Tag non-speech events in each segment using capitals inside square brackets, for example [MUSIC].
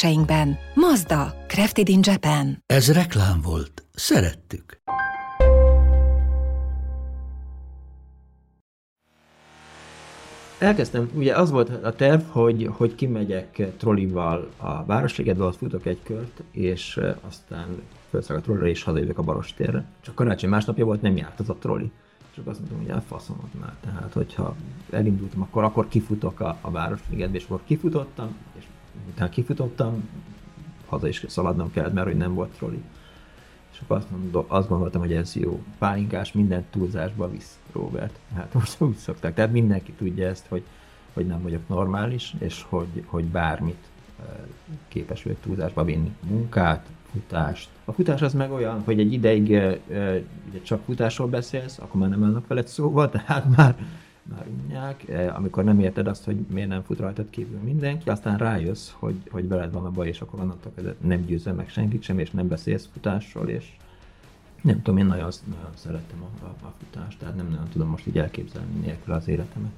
kereskedéseinkben. Mazda, Crafted in Japan. Ez reklám volt. Szerettük. Elkezdtem, ugye az volt a terv, hogy, hogy kimegyek trollival a Városligetbe, ott futok egy kört, és aztán felszállok a trollira, és hazajövök a Barostérre. Csak karácsony másnapja volt, nem járt az a trolli. Csak azt mondtam, hogy elfaszomot már. Tehát, hogyha elindultam, akkor, akkor kifutok a, a Városligetbe, és akkor kifutottam, és utána kifutottam, haza is szaladnom kellett, mert hogy nem volt trolli. És akkor azt, mondom, azt gondoltam, hogy ez jó. Pálinkás minden túlzásba visz, Robert. Hát most úgy szokták. Tehát mindenki tudja ezt, hogy, hogy nem vagyok normális, és hogy, hogy bármit képes vagyok túlzásba vinni. Munkát, futást. A futás az meg olyan, hogy egy ideig ugye csak futásról beszélsz, akkor már nem állnak veled szóval, tehát már, már unják, e, amikor nem érted azt, hogy miért nem fut rajtad kívül mindenki, aztán rájössz, hogy, hogy veled van a baj, és akkor onnantól kezdve nem győzöl meg senkit sem, és nem beszélsz futásról, és nem tudom, én nagyon, nagyon szeretem a, a, a futást, tehát nem nagyon tudom most így elképzelni nélkül az életemet.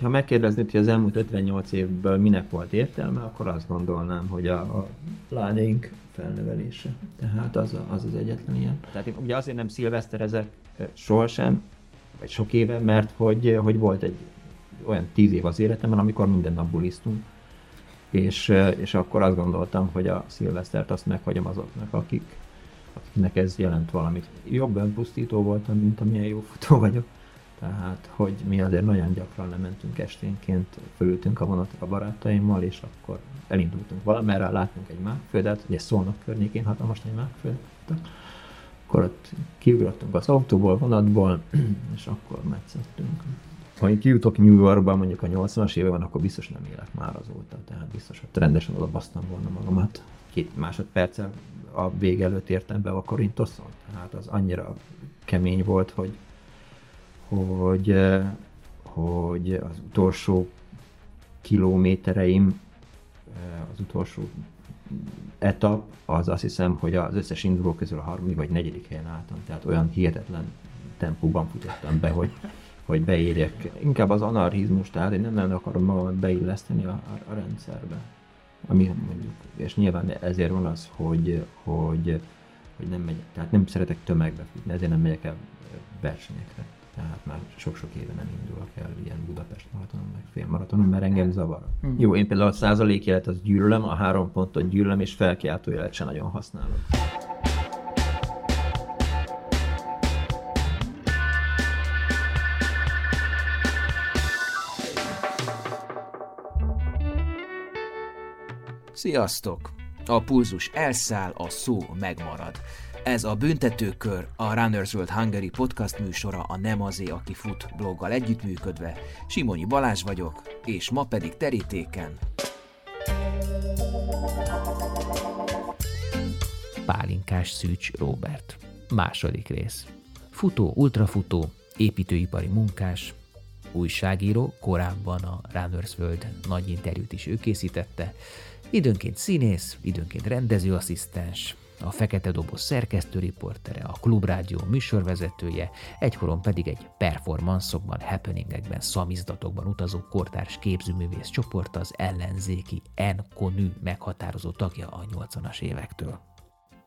Ha megkérdeznéd, hogy az elmúlt 58 évből minek volt értelme, akkor azt gondolnám, hogy a, a lányaink felnevelése. Tehát az, a, az az egyetlen ilyen. Tehát én ugye azért nem szilveszterezek sohasem, vagy sok éve, mert hogy, hogy volt egy olyan tíz év az életemben, amikor minden nap bulisztunk. És, és akkor azt gondoltam, hogy a szilvesztert azt meghagyom azoknak, akik, akiknek ez jelent valamit. Jobb önpusztító voltam, mint amilyen jó futó vagyok. Tehát, hogy mi azért nagyon gyakran lementünk esténként, fölültünk a vonatok a barátaimmal, és akkor elindultunk valamerre, láttunk egy mágföldet, ugye Szolnok környékén hatalmas nagy mágföld, akkor ott kiugrottunk az autóból, vonatból, [CLEARS THROAT] és akkor metszettünk. Ha én kijutok New Yorkba mondjuk a 80-as években, akkor biztos nem élek már azóta, tehát biztos, hogy rendesen oda basztam volna magamat. Két másodperccel a vége előtt értem be a Korintoszon, tehát az annyira kemény volt, hogy hogy, hogy az utolsó kilométereim, az utolsó etap, az azt hiszem, hogy az összes induló közül a harmadik vagy negyedik helyen álltam, tehát olyan hihetetlen tempóban futottam be, hogy, hogy beérjek. Inkább az anarchizmus, tehát én nem nagyon akarom magamat beilleszteni a, a, a rendszerbe. Ami mondjuk, és nyilván ezért van az, hogy, hogy, hogy nem megyek, tehát nem szeretek tömegbe futni, ezért nem megyek el versenyekre tehát már sok-sok éve nem indulok el ilyen Budapest maratonon, meg félmaratonon, mert engem zavar. Mm. Jó, én például a százalékjelet az gyűlölöm, a három pontot gyűlölöm, és felkiáltójelet sem nagyon használok. Sziasztok! A pulzus elszáll, a szó megmarad. Ez a Büntetőkör, a Runners World Hungary podcast műsora a Nem azé, aki fut bloggal együttműködve. Simonyi Balázs vagyok, és ma pedig terítéken. Pálinkás Szűcs Robert. Második rész. Futó, ultrafutó, építőipari munkás, újságíró, korábban a Runners World nagy interjút is ő készítette, időnként színész, időnként rendezőasszisztens, a Fekete Doboz szerkesztőriportere, a Klubrádió műsorvezetője, egykoron pedig egy performanszokban, happeningekben, szamizdatokban utazó kortárs képzőművész csoport az ellenzéki N-konű meghatározó tagja a 80-as évektől.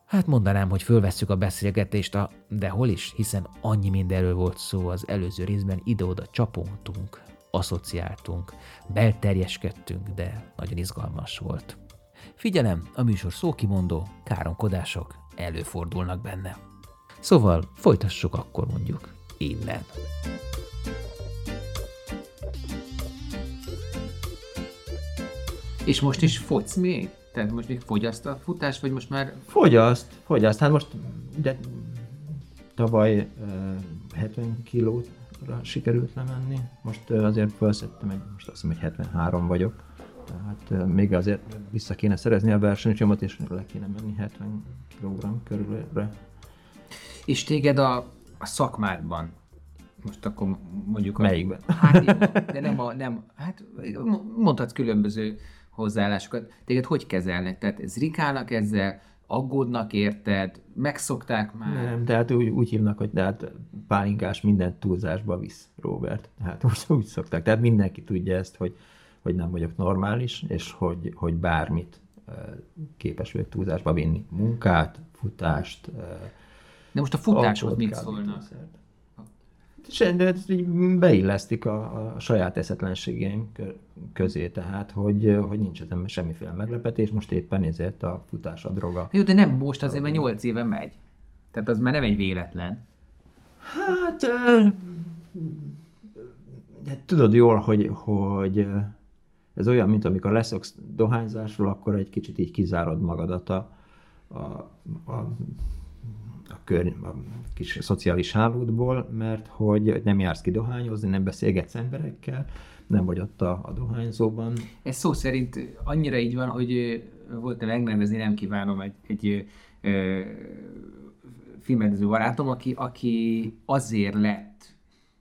Hát mondanám, hogy fölvesszük a beszélgetést, a, de hol is, hiszen annyi mindenről volt szó az előző részben, ide-oda csapongtunk, asszociáltunk, belterjeskedtünk, de nagyon izgalmas volt. Figyelem, a műsor szókimondó, káromkodások előfordulnak benne. Szóval folytassuk akkor mondjuk innen. És most is fogysz még? Tehát most még fogyaszt a futás, vagy most már... Fogyaszt, fogyaszt. Hát most de tavaly uh, 70 kilóra sikerült lemenni. Most uh, azért felszettem, egy, most azt hiszem, hogy 73 vagyok Tehát még azért vissza kéne szerezni a versenycsomot, és le kéne menni 70 kg körülre. És téged a, a szakmádban, most akkor mondjuk... Melyikben? A, hát, [LAUGHS] de nem a, nem, hát mondhatsz különböző hozzáállásokat. Téged hogy kezelnek? Tehát zrikálnak ezzel, aggódnak érted, megszokták már? Nem, tehát úgy, úgy hívnak, hogy tehát pálinkás minden túlzásba visz, Robert. Tehát [LAUGHS] úgy, úgy szokták. Tehát mindenki tudja ezt, hogy, hogy nem vagyok normális, és hogy, hogy bármit képes vagyok túlzásba vinni. Munkát, futást. De most a futáshoz mit szólnak? beillesztik a, a saját eszetlenségeim közé, tehát hogy, hogy nincs ezen semmiféle meglepetés, most éppen ezért a futás a droga. Jó, de nem most azért, mert 8 éve megy. Tehát az már nem egy véletlen. Hát, de tudod jól, hogy, hogy ez olyan, mint amikor leszoksz dohányzásról, akkor egy kicsit így kizárod magadat a, a, a a, kör, a kis szociális hálódból, mert hogy nem jársz ki dohányozni, nem beszélgetsz emberekkel, nem vagy ott a, a dohányzóban. Ez szó szerint annyira így van, hogy volt-e megnevezni, nem kívánom egy, egy ö, filmrendező barátom, aki, aki azért lett,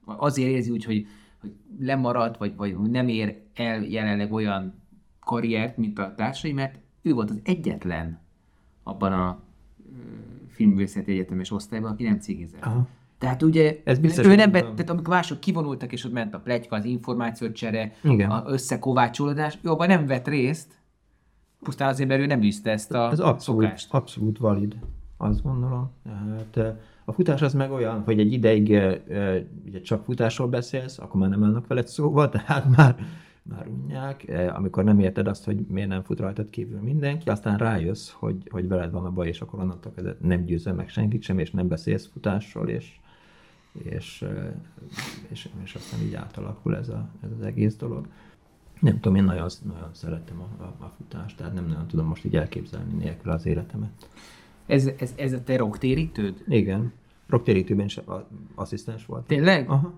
azért érzi úgy, hogy, hogy lemaradt, vagy, vagy nem ér el jelenleg olyan karriert, mint a társai, mert ő volt az egyetlen abban a filmművészeti egyetemes osztályban, aki nem cigizett. Aha. Tehát ugye Ez biztos, ő nem, be, tehát amikor mások kivonultak, és ott ment a plegyka, az információcsere, Igen. a összekovácsolódás, ő abban nem vett részt, pusztán azért, mert ő nem űzte ezt a Ez abszolút, szokást. abszolút valid, azt gondolom. Tehát a futás az meg olyan, hogy egy ideig ugye csak futásról beszélsz, akkor már nem állnak veled szóval, tehát [LAUGHS] már már unják, amikor nem érted azt, hogy miért nem fut rajtad kívül mindenki, aztán rájössz, hogy, hogy veled van a baj, és akkor onnantól kezdve nem győzöl meg senkit sem, és nem beszélsz futásról, és, és, és, és aztán így átalakul ez, a, ez az egész dolog. Nem tudom, én nagyon, nagyon szeretem a, a, a futást, tehát nem nagyon tudom most így elképzelni nélkül az életemet. Ez, ez, ez a te rocktérítőd? Igen. Rocktérítőben is asszisztens volt. Tényleg? Aha.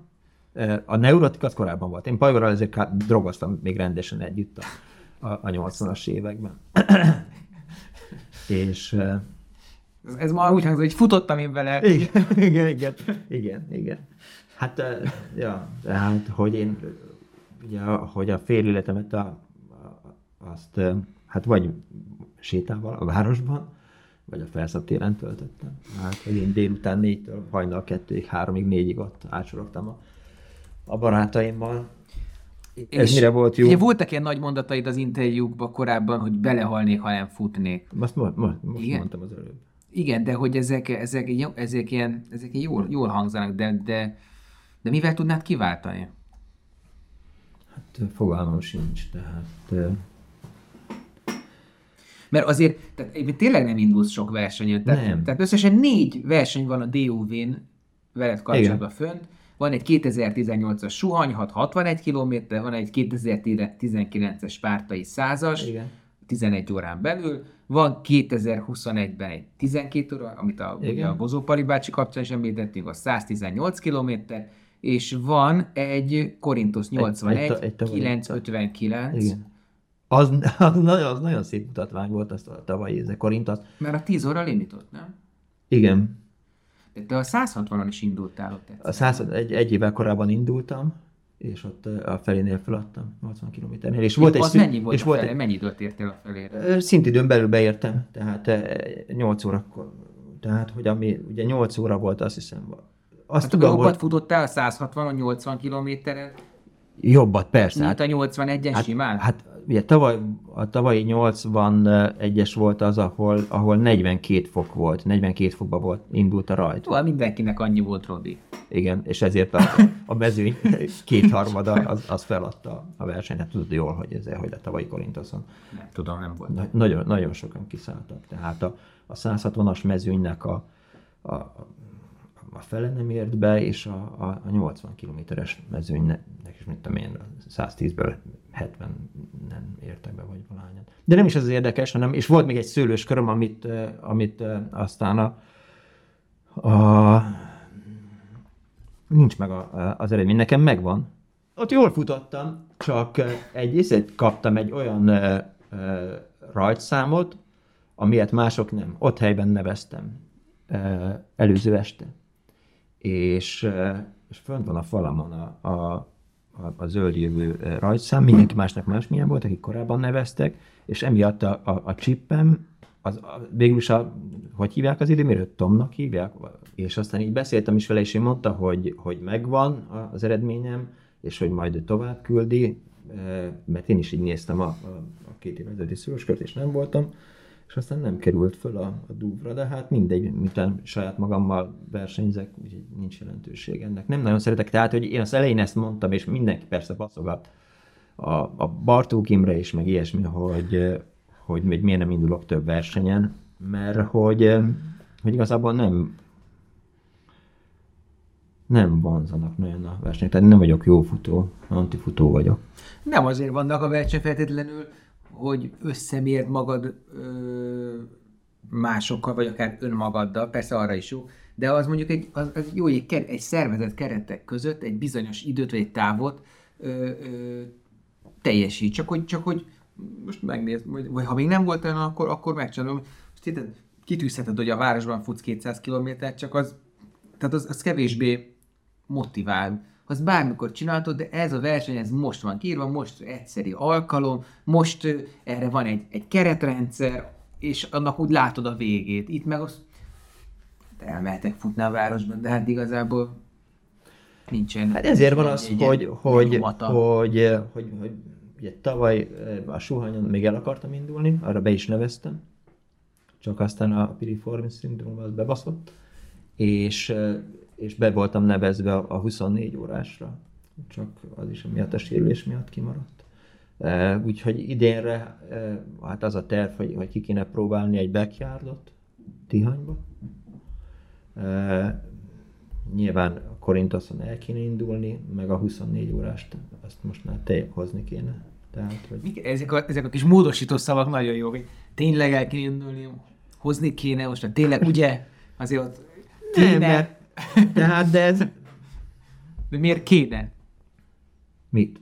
A neurotik az korábban volt. Én Pajvorral ezért drogoztam még rendesen együtt a, a, a 80-as években. és ez, ez ma úgy hangzik, hogy futottam én vele. Igen, igen, igen, igen, igen. Hát, ja, tehát, hogy én, ugye, hogy a fél életemet a, azt, hát vagy sétával a városban, vagy a felszabtéren töltöttem. Hát, hogy én délután négytől hajnal kettőig, háromig, négyig ott átsorogtam a a barátaimmal. Ez és mire volt jó? Ugye voltak ilyen nagy mondataid az interjúkban korábban, hogy belehalnék, ha nem futnék. Most, most, most Igen? mondtam az előbb. Igen, de hogy ezek, ezek, ezek, ilyen, ezek jól, jól hangzanak, de, de, de mivel tudnád kiváltani? Hát fogalmam sincs, tehát... Mert azért, tehát tényleg nem indulsz sok versenyen. Tehát, nem. tehát összesen négy verseny van a DUV-n veled kapcsolatban fönt, van egy 2018-as Suhany 661 km, van egy 2019-es Spártai 100-as, Igen. 11 órán belül, van 2021-ben egy 12 óra, amit a, ugye a Bozópali bácsi kapcsán is említettünk, a 118 km, és van egy Korintus 81, egy, egy, egy 959. Igen. Az, [LAUGHS] az, nagyon, az nagyon szép mutatvány volt azt a tavalyi ez a Korintus. Mert a 10 óra limitot, nem? Igen. De a 160-on is indultál ott egyszer. A 100, egy, egy évvel korábban indultam, és ott a felénél feladtam, 80 kilométernél. És volt egy az szü- mennyi volt és a volt Mennyi időt értél a felére? Szintidőn belül beértem, tehát 8 órakor. Tehát, hogy ami ugye 8 óra volt, azt hiszem. Azt hát tudom, jobbat volt... futottál 160-80 kilométeren? Jobbat, persze. Mint hát, a 81-es hát, simán? Hát ugye tavaly, a tavalyi 81-es volt az, ahol, ahol 42 fok volt, 42 fokban volt, indult a rajt. Szóval mindenkinek annyi volt, Rodi. Igen, és ezért a, a mezőny [LAUGHS] kétharmada az, az feladta a versenyt. Hát tudod jól, hogy ez hogy a tavalyi Korintoszon. Nem tudom, nem volt. Na, nagyon, nagyon sokan kiszálltak. Tehát a, a 160-as mezőnynek a, a, a fele nem ért be, és a, a, a 80 kilométeres mezőnynek is, mint tudom én, 110-ből 70 nem értek be, vagy valahányat. De nem is ez az érdekes, hanem, és volt még egy szőlős köröm, amit, amit aztán a, a nincs meg a, az eredmény. Nekem megvan, ott jól futottam, csak egy iszét kaptam egy olyan ö, ö, rajtszámot, amilyet mások nem. Ott helyben neveztem előző este. És, és fönt van a falamon a, a, a, a zöld jövő rajtszám, mindenki másnak másmilyen volt, akik korábban neveztek, és emiatt a, a, a csippem, az, a, végül is a, hogy hívják az időmérőt? Tomnak hívják? És aztán így beszéltem is vele, és ő mondta, hogy, hogy megvan az eredményem, és hogy majd ő tovább küldi, mert én is így néztem a, a, a két év ezelőtti szülőskört, és nem voltam, és aztán nem került föl a, a dúvra, de hát mindegy, miután saját magammal versenyzek, úgyhogy nincs jelentőség ennek. Nem nagyon szeretek, tehát, hogy én az elején ezt mondtam, és mindenki persze baszogat a, a Bartók Imre is, meg ilyesmi, hogy, hogy még miért nem indulok több versenyen, mert hogy, hogy igazából nem nem vonzanak nagyon a versenyek, tehát nem vagyok jó futó, antifutó vagyok. Nem azért vannak a verseny feltétlenül, hogy összemérd magad ö, másokkal, vagy akár önmagaddal, persze arra is jó, de az mondjuk egy, az, az jó, egy, egy szervezet keretek között egy bizonyos időt vagy egy távot ö, ö, teljesít. Csak hogy, csak hogy most megnéz, vagy, vagy ha még nem volt olyan, akkor, akkor megcsinálom. Most itt kitűzheted, hogy a városban futsz 200 kilométert, csak az, tehát az, az kevésbé motivál. Az bármikor csináltad, de ez a verseny, ez most van kiírva, most egyszeri alkalom, most erre van egy, egy keretrendszer, és annak úgy látod a végét. Itt meg az elmehetek futni a városban, de hát igazából nincsen. Hát ezért van az, egy, hogy, hogy, hogy, hogy, hogy, hogy ugye tavaly a suhanyon még el akartam indulni, arra be is neveztem, csak aztán a piriformis szindróma az bebaszott, és és be voltam nevezve a 24 órásra. Csak az is miatt a sérülés miatt kimaradt. Úgyhogy idénre hát az a terv, hogy, hogy ki kéne próbálni egy backyardot Tihanyba. Nyilván a Korintoszon el kéne indulni, meg a 24 órást, azt most már te hozni kéne. Tehát, hogy... ezek, a, ezek a kis módosító szavak nagyon jók, hogy tényleg el kéne indulni, hozni kéne, most tényleg ugye, azért ott kéne, nem, mert tehát, de ez... De miért kéne? Mit?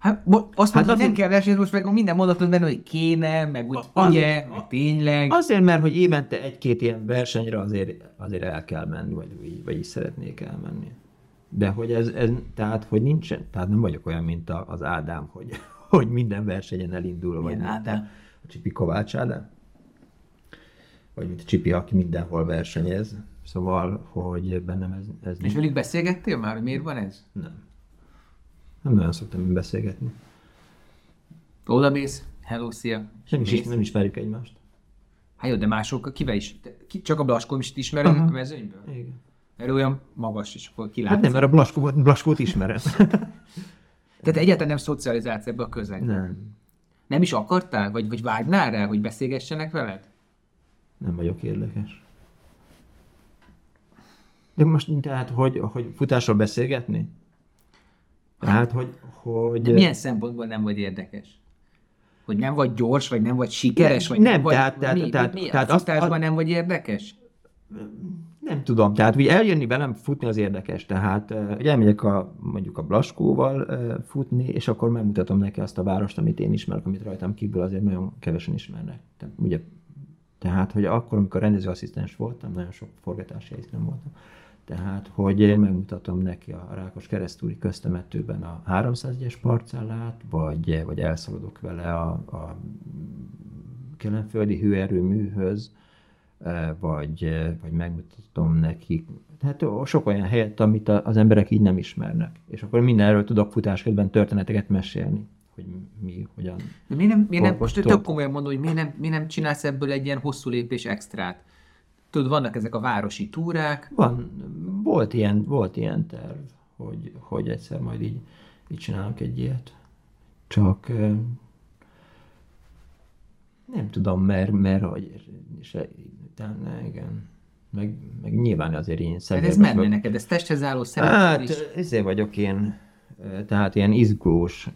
Hát azt hát mondod, hogy nem kell versenyezni, most meg minden mondatod benne, hogy kéne, meg úgy az, ugye, meg tényleg. Azért, mert hogy évente egy-két ilyen versenyre azért, azért el kell menni, vagy, vagy is szeretnék elmenni. De hogy ez, ez, tehát, hogy nincsen, tehát nem vagyok olyan, mint az Ádám, hogy, [LAUGHS] hogy minden versenyen elindul, vagy Ádám? A Csipi Kovács Ádám? Vagy mint a Csipi, aki mindenhol versenyez. Szóval, hogy bennem ez... ez És velük beszélgettél már, hogy miért van ez? Nem. Nem nagyon szoktam beszélgetni. Oda mész, hello, szia. Nem, is, nem ismerjük egymást. Hát jó, de mások, kivel is? Ki, csak a Blaskó is ismerem Aha. a mezőnyből? Igen. Mert olyan magas, és akkor kilátsz. Hát nem, mert a Blaskót, Blaskót ismerem. [LAUGHS] Tehát egyáltalán nem szocializálsz ebbe a közegbe? Nem. Nem is akartál? Vagy, vagy vágynál rá, hogy beszélgessenek veled? Nem vagyok érdekes. De most tehát, hogy, hogy futásról beszélgetni? Tehát, hogy... hogy... De milyen szempontból nem vagy érdekes? Hogy nem vagy gyors, vagy nem vagy sikeres? Vagy nem, vagy, tehát... tehát, mi, tehát, mi, tehát azt, nem vagy érdekes? Nem tudom, tehát hogy eljönni velem futni az érdekes, tehát hogy elmegyek a, mondjuk a Blaskóval futni, és akkor megmutatom neki azt a várost, amit én ismerek, amit rajtam kívül azért nagyon kevesen ismernek. Tehát, ugye, tehát, hogy akkor, amikor rendezőasszisztens voltam, nagyon sok forgatási nem voltam, tehát, hogy megmutatom neki a Rákos keresztúri köztemetőben a 301-es parcellát, vagy, vagy elszaladok vele a, a kelenföldi hőerőműhöz, e, vagy, vagy megmutatom neki. Tehát sok olyan helyet, amit az emberek így nem ismernek. És akkor mindenről tudok futás közben történeteket mesélni hogy mi, hogyan... De miért nem, miért nem most több komolyan mondom, hogy miért nem, miért nem csinálsz ebből egy ilyen hosszú lépés extrát? Tudod, vannak ezek a városi túrák. Van, volt ilyen, volt ilyen terv, hogy, hogy egyszer majd így, így csinálunk egy ilyet. Csak nem tudom, mert, mert hogy, se, utána, igen. Meg, meg nyilván azért én személyben... Hát ez menne neked, ez testhez álló Hát, is. ezért vagyok én, tehát ilyen izgós,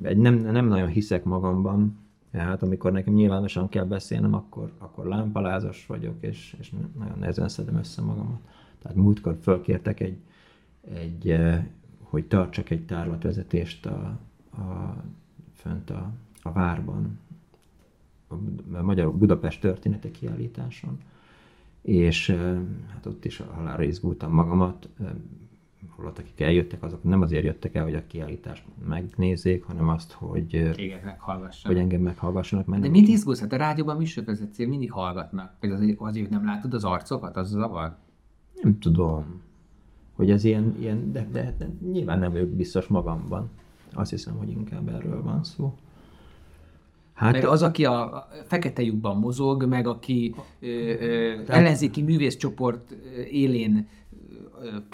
nem, nem nagyon hiszek magamban, tehát amikor nekem nyilvánosan kell beszélnem, akkor, akkor lámpalázas vagyok, és, és nagyon nehezen szedem össze magamat. Tehát múltkor fölkértek egy, egy hogy tartsak egy tárlatvezetést a, a, fönt a, a várban, a Magyar Budapest története kiállításon, és hát ott is halálra izgultam magamat, holott akik eljöttek, azok nem azért jöttek el, hogy a kiállítást megnézzék, hanem azt, hogy, Téged meghallgassanak. hogy engem meghallgassanak. Mert De mit izgulsz? Hát a rádióban műsorvezetők mindig hallgatnak. Vagy azért, azért nem látod az arcokat, az zavar? Nem tudom, hogy ez ilyen, ilyen de, de, de nyilván nem vagyok biztos magamban. Azt hiszem, hogy inkább erről van szó. Hát Meg az, aki a fekete lyukban mozog, meg aki ö, ö, ellenzéki művészcsoport élén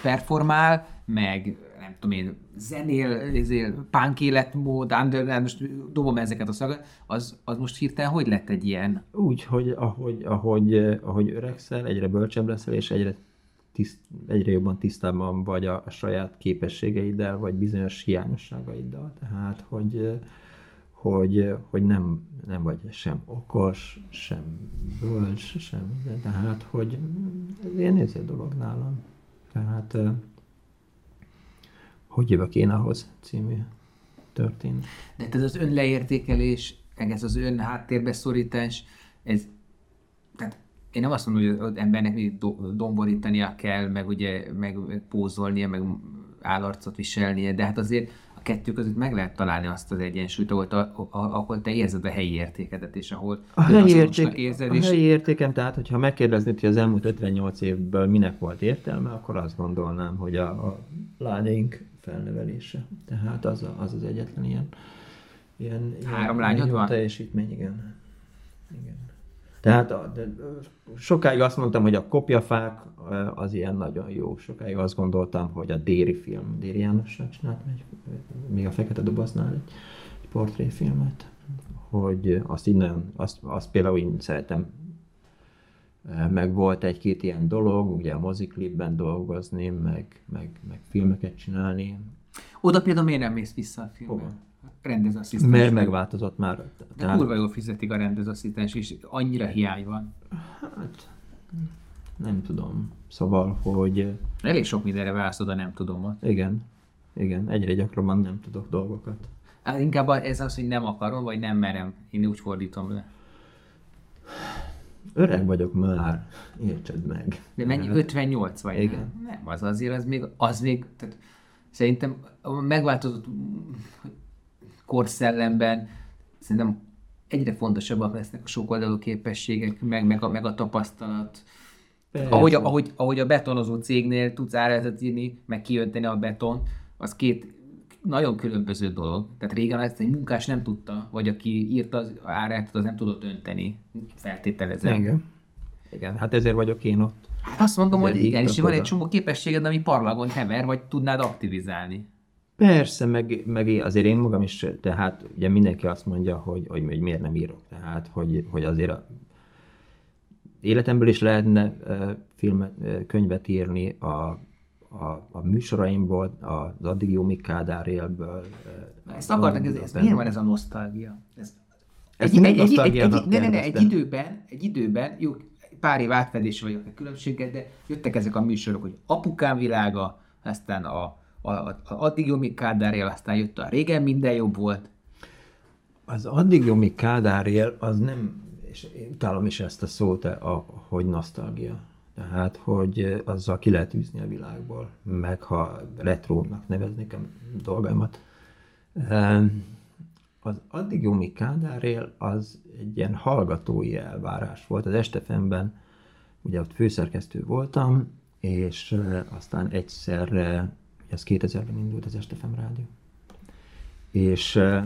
performál, meg nem tudom én, zenél, ezért, punk életmód, underground, most dobom ezeket a szagakat, az, az most hirtelen hogy lett egy ilyen? úgy, hogy ahogy, ahogy, ahogy öregszel, egyre bölcsebb leszel, és egyre, tiszt, egyre jobban tisztában vagy a, a saját képességeiddel, vagy bizonyos hiányosságaiddal. Tehát, hogy, hogy, hogy nem, nem vagy sem okos, sem bölcs, sem, de tehát, hogy ez ilyen néző dolog nálam. Tehát, eh, hogy jövök én ahhoz című történet. De hát ez az önleértékelés, meg ez az ön háttérbe szorítás, ez, tehát én nem azt mondom, hogy az embernek do- domborítania kell, meg ugye, meg pózolnia, meg állarcot viselnie, de hát azért a kettő között meg lehet találni azt az egyensúlyt, ahol, ahol te érzed a helyi értékedet, és ahol A helyi, érték, érzed, a és helyi értékem, tehát hogyha megkérdeznéd, hogy az elmúlt 58 évből minek volt értelme, akkor azt gondolnám, hogy a, a lányaink felnevelése. Tehát az a, az, az egyetlen ilyen, ilyen, ilyen Három lányod van? teljesítmény, igen. igen. Tehát a, de, sokáig azt mondtam, hogy a kopjafák az ilyen nagyon jó. Sokáig azt gondoltam, hogy a Déri film, Déri Jánossal csinált egy, még a Fekete Doboznál egy, egy portréfilmet, hogy azt így nagyon, azt, azt például így szeretem. Meg volt egy-két ilyen dolog, ugye a moziklipben dolgozni, meg, meg, meg filmeket csinálni, oda például miért nem mész vissza a filmbe? Hova? Rendezőasszisztens. mert megváltozott már. De kurva jól fizetik a rendezőasszisztens, és annyira hiány van. Hát, nem tudom. Szóval, hogy Elég sok mindenre válasz oda, nem tudom ott. igen, igen, egyre gyakrabban nem tudok dolgokat. Hát inkább ez az, hogy nem akarom, vagy nem merem. Én úgy fordítom le. Öreg vagyok már, értsed meg. De mennyi? 58 vagy? Igen. Nem, nem, az azért, az még, az még, tehát szerintem a megváltozott korszellemben szerintem egyre fontosabbak lesznek a sokoldalú képességek, meg, meg, a, meg a tapasztalat. Persze. Ahogy, a- ahogy, ahogy a betonozó cégnél tudsz áratot írni, meg kiönteni a beton, az két nagyon különböző dolog. Tehát régen ezt egy munkás nem tudta, vagy aki írta az áratot, az nem tudott önteni, feltételezem. Igen. Igen, hát ezért vagyok én ott. Hát azt mondom, De hogy igen, és van egy csomó képességed, ami parlagon hever, vagy tudnád aktivizálni. Persze, meg, meg azért én magam is, tehát ugye mindenki azt mondja, hogy, hogy, hogy miért nem írok. Tehát, hogy, hogy azért a életemből is lehetne uh, filmet, uh, könyvet írni, a, a, a műsoraimból, az addig jó Kádár élből. Uh, Ezt akartak, ez, ez miért van ez a nosztalgia? Ez, Ezt egy, egy, egy, egy, egy, ne, ne, ne, egy időben, egy időben, jó, pár év átfedés vagyok a különbséget, de jöttek ezek a műsorok, hogy apukám világa, aztán a, a, a, addig jó még Kádár él, aztán jött a régen minden jobb volt. Az addig Kádár él, az nem, és én utálom is ezt a szót, a, hogy nosztalgia. Tehát, hogy azzal ki lehet űzni a világból, meg ha retrónak neveznék a dolgaimat. Em, Az addig Kádár él, az egy ilyen hallgatói elvárás volt. Az Estefemben, ugye ott főszerkesztő voltam, és aztán egyszerre, az 2000-ben indult az Estefem rádió, és, eh,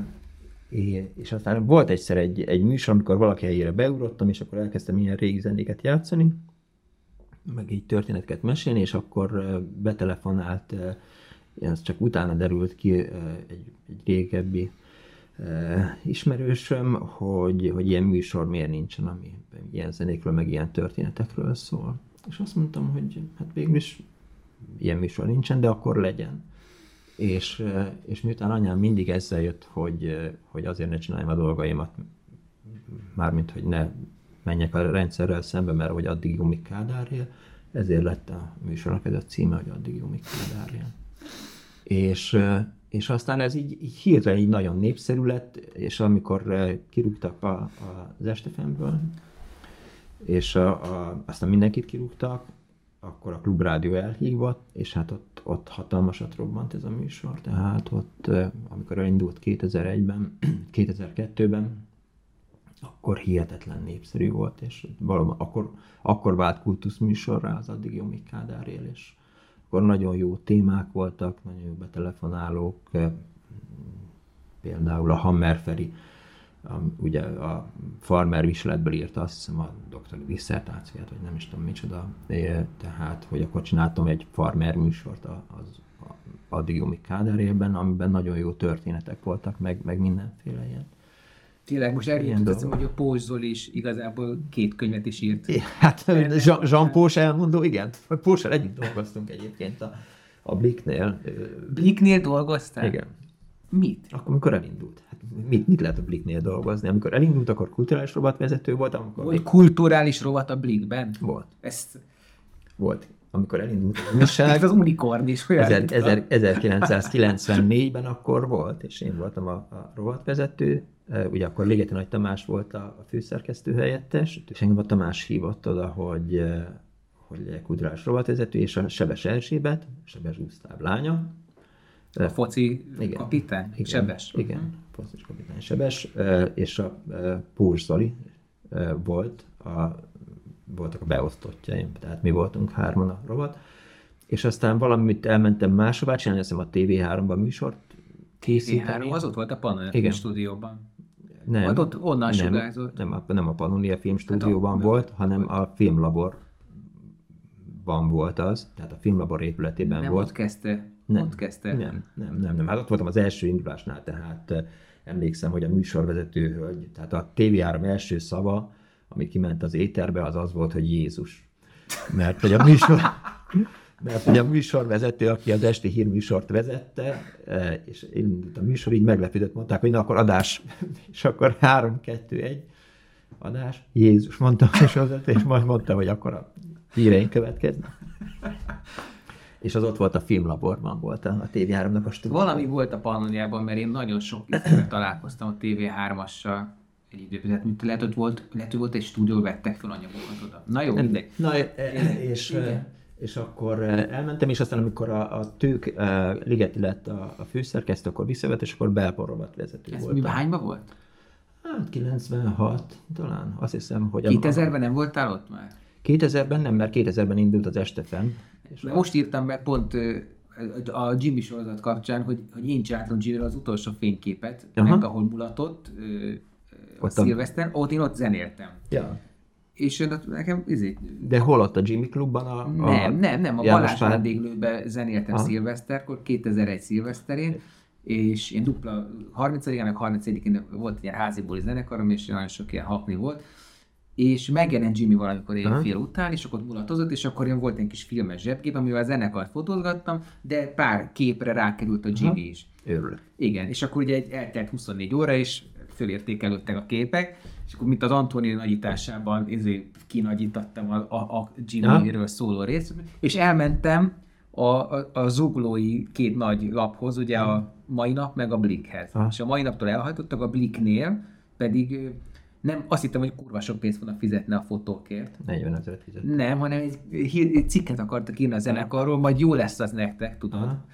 és aztán volt egyszer egy, egy műsor, amikor valaki helyére beugrottam, és akkor elkezdtem ilyen régi zenéket játszani, meg így történeteket mesélni, és akkor eh, betelefonált, eh, ez csak utána derült ki egy, egy régebbi ismerősöm, hogy, hogy ilyen műsor miért nincsen, ami ilyen zenékről, meg ilyen történetekről szól. És azt mondtam, hogy hát végül is ilyen műsor nincsen, de akkor legyen. És, eh, és miután anyám mindig ezzel jött, hogy, eh, hogy azért ne csináljam a dolgaimat, mármint, hogy ne menjek a rendszerrel szembe, mert hogy addig míg Kádár él, ezért lett a műsornak ez a címe, hogy addig míg Kádár él. És, és aztán ez így, így hírre így nagyon népszerű lett, és amikor kirúgtak a, a, az Estefemből, és a, a, aztán mindenkit kirúgtak, akkor a klubrádió elhívott, és hát ott, ott hatalmasat robbant ez a műsor, tehát ott, amikor elindult 2001-ben, 2002-ben, [CLEARS THROAT] akkor hihetetlen népszerű volt, és valóban akkor, akkor vált kultuszműsorra az addig Jomik Kádár él, és akkor nagyon jó témák voltak, nagyon jó betelefonálók, például a Hammerferi, ugye a farmer viseletből írta azt hiszem a doktori disszertációját, vagy nem is tudom micsoda, tehát, hogy akkor csináltam egy farmer műsort az addig Jomik Kádárében, amiben nagyon jó történetek voltak, meg, meg mindenféle ilyen. Tényleg, most eljutott hogy a Pós Zoli is igazából két könyvet is írt. É, hát Jean Pós elmondó, igen. Póssal együtt dolgoztunk egyébként a, a Blicknél. Blicknél dolgoztál? Igen. Mit? Akkor, amikor elindult. Hát mit, mit lehet a Blicknél dolgozni? Amikor elindult, akkor kulturális rovatvezető volt. Amikor volt még... kulturális rovat a Blickben? Volt. Ezt... Volt. Amikor elindult a újság. [LAUGHS] az unikorn is. Ezer, 1994-ben akkor volt, és én voltam a, a rovatvezető. Ugye akkor Ligeti Nagy Tamás volt a, a főszerkesztő helyettes, és engem a Tamás hívott oda, hogy hogy kulturális rovatvezető, és a Sebes Erzsébet, Sebes Gusztáv lánya, foci igen, kapitány? Igen, Sebes? Igen, uh-huh. foci kapitány Sebes, és a Púrs Zoli volt, a, voltak a beosztottjaim, tehát mi voltunk hárman a rovat, és aztán valamit elmentem máshová csinálni, azt a TV3-ban műsort készíteni. TV3, az ott volt a Pannonia stúdióban. Nem, Vagy ott onnan nem, sugárzott? Nem, a, nem a Pannonia filmstúdióban hát volt, hanem a filmlaborban volt az, tehát a filmlabor épületében nem volt. ott kezdte nem, kezdte? Nem, nem, nem, nem. Hát ott voltam az első indulásnál, tehát emlékszem, hogy a műsorvezető hölgy, tehát a TV3 első szava, ami kiment az éterbe, az az volt, hogy Jézus. Mert hogy a műsor, [LAUGHS] mert hogy a műsorvezető, aki az esti hírműsort vezette, és indult a műsor, így meglepődött, mondták, hogy na akkor adás, [LAUGHS] és akkor 3, 2, 1, adás, Jézus mondta a műsorvezető, és majd mondta, hogy akkor a híreink következnek és az ott volt a filmlaborban, volt a, a TV3-nak a stúdió. Valami volt a Pannoniában, mert én nagyon sok találkoztam a TV3-assal egy időben, tehát lehet, hogy volt, lehet, hogy volt egy stúdió, vettek fel anyagokat oda. Na jó, mindegy. Na, e, e, és, Igen. és akkor elmentem, és aztán amikor a, a tők Ligeti lett a, a főszerkesztő, akkor visszavett, és akkor belporovat vezető Ez volt. mi hányban volt? Hát 96 talán, azt hiszem, hogy... 2000-ben nem voltál ott már? 2000-ben nem, mert 2000-ben indult az Estefem. És most írtam be pont a Jimmy sorozat kapcsán, hogy, hogy én csináltam jimmy az utolsó fényképet, Aha. meg ahol mulatott a szilveszter, ott én ott zenéltem. Ja. És nekem izé... De hol ott a Jimmy Klubban? A, a nem, nem, nem, a Balázs vendéglőben zenéltem Aha. szilveszterkor, 2001 szilveszterén, és én dupla 30-án, meg 31-én volt egy ilyen házi buli zenekarom, és nagyon sok ilyen hakni volt, és megjelent Jimmy valamikor éjfél után, és akkor mulatozott, és akkor én volt egy kis filmes zsebkép, amivel a zenekart fotózgattam, de pár képre rákerült a Jimmy Aha. is. Örülök. Igen, és akkor ugye eltelt 24 óra, és fölértékelődtek a képek, és akkor mint az Antoni nagyításában ezért kinagyítattam a, a, a Jimmy-ről szóló részt, és elmentem a, a, a zuglói két nagy laphoz, ugye a mai nap meg a Blickhez. És a mai naptól elhajtottak, a Blicknél pedig nem, azt hittem, hogy kurva sok pénzt fognak fizetni a fotókért. 40 ezeret fizetni. Nem, hanem egy, egy cikket akartak írni a zenekarról, majd jó lesz az nektek, tudod. Aha.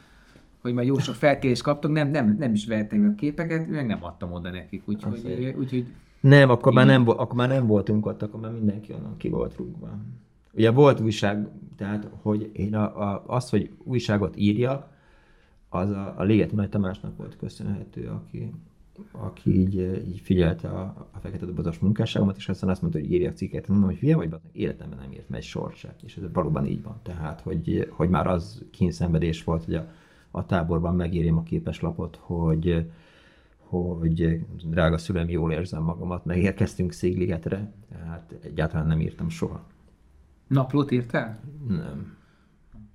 Hogy majd jó sok felkérést kaptok, nem, nem, nem is vertem a képeket, meg nem adtam oda nekik, úgyhogy... úgyhogy nem, akkor már nem, akkor már nem voltunk ott, akkor már mindenki onnan ki volt rúgva. Ugye volt újság, tehát hogy én a, a, az, hogy újságot írjak, az a, a Léget Nagy Tamásnak volt köszönhető, aki, aki így, így figyelte a, a fekete dobozos munkásságomat, és aztán azt mondta, hogy írja a cikket. Mondom, hogy hülye vagy, életemben nem írt megy sorsát. És ez valóban így van. Tehát, hogy, hogy már az kényszenvedés volt, hogy a, a táborban megírjam a képeslapot, hogy, hogy drága szülem, jól érzem magamat, megérkeztünk Szégligetre, tehát egyáltalán nem írtam soha. Naplót írtál? Nem.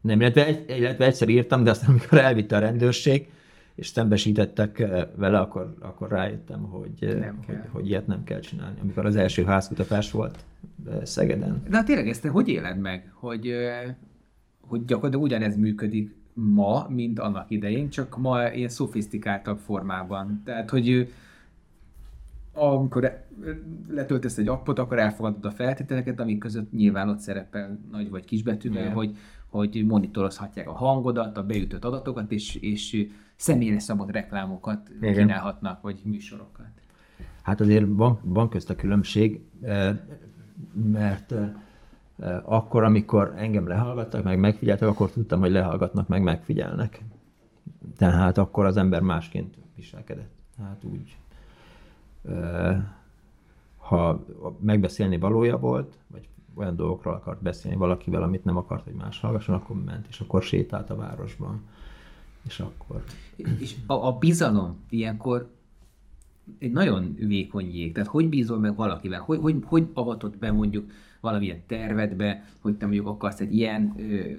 Nem, illetve, illetve egyszer írtam, de aztán amikor elvitte a rendőrség, és szembesítettek eh, vele, akkor, akkor rájöttem, hogy, eh, nem hogy, hogy ilyet nem kell csinálni. Amikor az első házkutatás volt eh, Szegeden. De hát tényleg ezt te hogy éled meg, hogy, hogy gyakorlatilag ugyanez működik ma, mint annak idején, csak ma ilyen szofisztikáltabb formában. Tehát, hogy amikor letöltesz egy appot, akkor elfogadod a feltételeket, amik között nyilván ott szerepel nagy vagy kisbetűvel, hogy, hogy monitorozhatják a hangodat, a beütött adatokat, és, és személyre szabott reklámokat Igen. kínálhatnak, vagy műsorokat. Hát azért van, van közt a különbség, mert akkor, amikor engem lehallgattak, meg megfigyeltek, akkor tudtam, hogy lehallgatnak, meg megfigyelnek. Tehát akkor az ember másként viselkedett. Hát úgy, ha megbeszélni valója volt, vagy olyan dolgokról akart beszélni valakivel, amit nem akart, hogy más hallgasson, akkor ment, és akkor sétált a városban. És akkor... És a, a bizalom ilyenkor egy nagyon vékony jég. Tehát hogy bízol meg valakivel? Hogy, hogy, hogy avatott be mondjuk valamilyen tervedbe, hogy te mondjuk akarsz egy ilyen ö,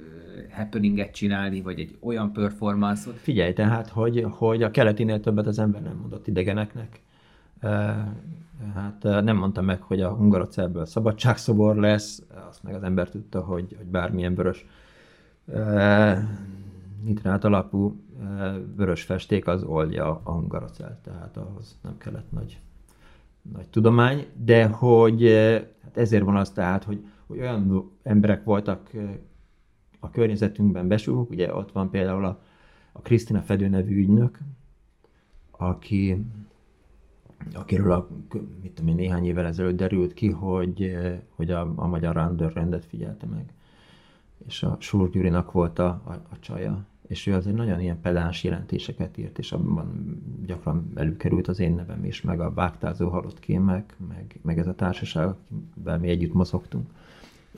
happeninget csinálni, vagy egy olyan performance-ot? Figyelj tehát, hogy, hogy a keletinél többet az ember nem mondott idegeneknek. Hát nem mondta meg, hogy a Hungarocelből szabadságszobor lesz, azt meg az ember tudta, hogy, hogy bármilyen vörös nitrát alapú vörös festék az oldja a hungarocelt, tehát ahhoz nem kellett nagy, nagy tudomány, de hogy hát ezért van az tehát, hogy, hogy olyan emberek voltak a környezetünkben besúgók, ugye ott van például a, a Krisztina Fedő nevű ügynök, aki, akiről a, mit tudom én, néhány évvel ezelőtt derült ki, hogy, hogy a, a magyar rendőrrendet figyelte meg. És a Súr Gyurinak volt a, a, a csaja és ő azért nagyon ilyen pedáns jelentéseket írt, és abban gyakran előkerült az én nevem is, meg a vágtázó halott kémek, meg, meg ez a társaság, akivel mi együtt mozogtunk,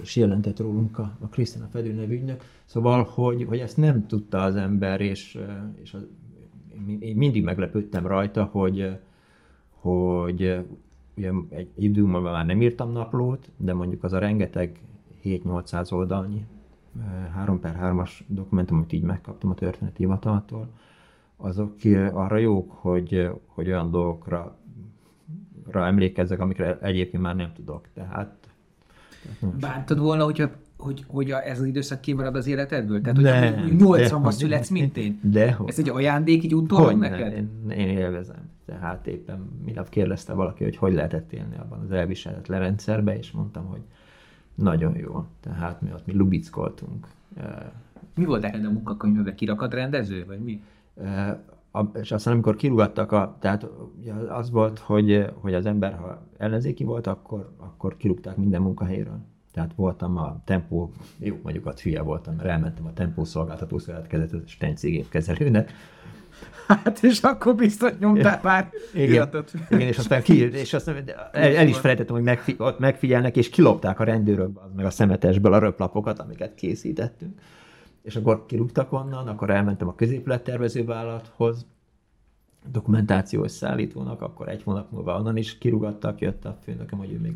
és jelentett rólunk a, a Krisztina Fedő nevű ügynök. Szóval, hogy, hogy ezt nem tudta az ember, és, és az, én mindig meglepődtem rajta, hogy, hogy ugye egy idő múlva már nem írtam naplót, de mondjuk az a rengeteg 7-800 oldalnyi 3 per 3-as dokumentum, amit így megkaptam a történeti hivataltól, azok arra jók, hogy, hogy olyan dolgokra emlékezzek, amikre egyébként már nem tudok. Tehát, Bántad volna, hogyha hogy, hogy a, ez az időszak kimarad az életedből? Tehát, hogy 80-ban születsz, mint én? De, Ez egy ajándék, így utólag neked? Én, én élvezem. Tehát éppen minap kérdezte valaki, hogy hogy lehetett élni abban az elviselhetetlen rendszerbe, és mondtam, hogy nagyon jó. Tehát mi ott mi lubickoltunk. Mi volt neked a munkakönyvben? Kirakat rendező, vagy mi? A, és aztán amikor kirúgattak, a, tehát az volt, hogy, hogy az ember, ha ellenzéki volt, akkor, akkor kirúgták minden munkahelyről. Tehát voltam a tempó, jó, mondjuk a hülye voltam, mert elmentem a tempó szolgáltató szövetkezetet, Stencigép kezelőnek, Hát, és akkor biztos nyomtál pár igen, iratot. Igen, és aztán, ki, [LAUGHS] és aztán el, el is felejtettem, hogy megfi, ott megfigyelnek, és kilopták a rendőrök meg a szemetesből a röplapokat, amiket készítettünk. És akkor kirúgtak onnan, akkor elmentem a középülettervezővállalathoz, dokumentációs szállítónak, akkor egy hónap múlva onnan is kirúgattak, jött a főnököm, hogy ő még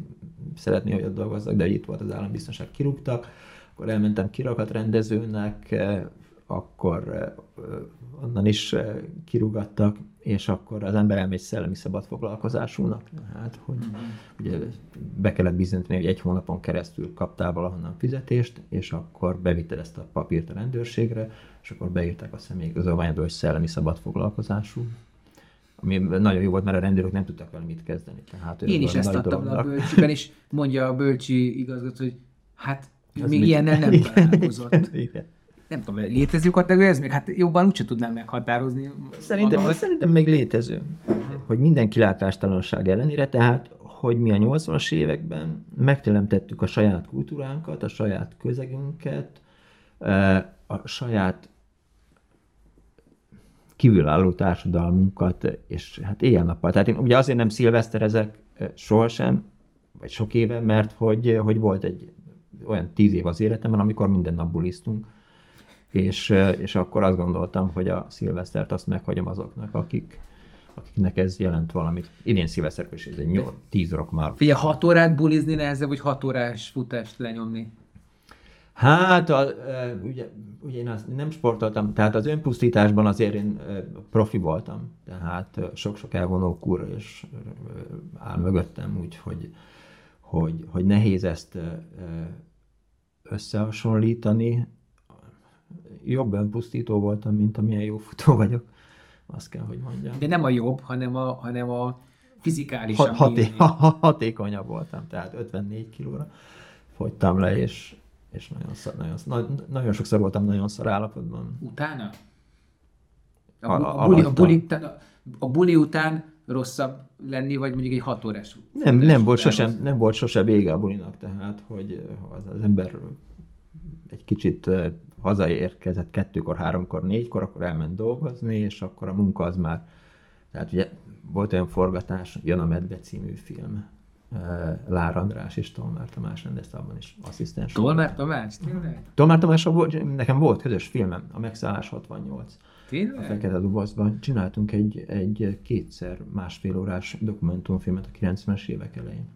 szeretné, hogy ott dolgozzak, de itt volt az állambiztonság, kirúgtak. Akkor elmentem kirakat rendezőnek, akkor onnan is kirúgattak, és akkor az ember elmegy szellemi szabad foglalkozásúnak. Hát, hogy ugye be kellett bizonyítani, hogy egy hónapon keresztül kaptál valahonnan fizetést, és akkor bevitted ezt a papírt a rendőrségre, és akkor beírták a személyigazolványba, hogy szellemi szabad foglalkozású. Ami nagyon jó volt, mert a rendőrök nem tudtak vele mit kezdeni. Tehát, Én is ezt adtam a bölcsiben, és mondja a bölcsi igazgató, hogy hát Ez még ilyen nem, [LAUGHS] nem találkozott. Igen nem tudom, létező kategória ez még? Hát jobban úgyse tudnám meghatározni. Szerintem, magamat. szerintem még létező. Hogy minden kilátástalanság ellenére, tehát hogy mi a 80-as években megteremtettük a saját kultúránkat, a saját közegünket, a saját kívülálló társadalmunkat, és hát éjjel-nappal. Tehát én ugye azért nem szilveszterezek sohasem, vagy sok éve, mert hogy, hogy volt egy olyan tíz év az életemben, amikor minden nap bulisztunk és, és akkor azt gondoltam, hogy a szilvesztert azt meghagyom azoknak, akik, akiknek ez jelent valamit. Idén szilveszter is ez egy 8, 10 rok már. Figyelj, 6 órát bulizni nehezebb, vagy 6 órás futást lenyomni? Hát, a, ugye, ugye én azt nem sportoltam, tehát az önpusztításban azért én profi voltam, tehát sok-sok elvonó kur és áll mögöttem, úgy, hogy, hogy, hogy nehéz ezt összehasonlítani, jobb önpusztító voltam, mint amilyen jó futó vagyok. Azt kell, hogy mondjam. De nem a jobb, hanem a, hanem a fizikális. Hat, haté, ha, ha, hatékonyabb voltam, tehát 54 kilóra fogytam le, és, és nagyon, szar, nagyon, nagyon, nagyon sokszor voltam nagyon szar állapotban. Utána? A, A- a, buli, a, buli, után, a buli után rosszabb lenni, vagy mondjuk egy hat órás Nem, nem, volt sosem, nem volt sose vége a bulinak, tehát, hogy az, az ember egy kicsit hazaérkezett kettőkor, háromkor, négykor, akkor elment dolgozni, és akkor a munka az már, tehát ugye volt olyan forgatás, Jön a Medve című film, Lár András és Tolmár Tamás rendezte, abban is asszisztens. Tolmár Tamás? Tényleg? Tolmár Tamás, volt, nekem volt közös filmem, a Megszállás 68. A Tényleg? Fekete Dobozban csináltunk egy, egy kétszer másfél órás dokumentumfilmet a 90-es évek elején.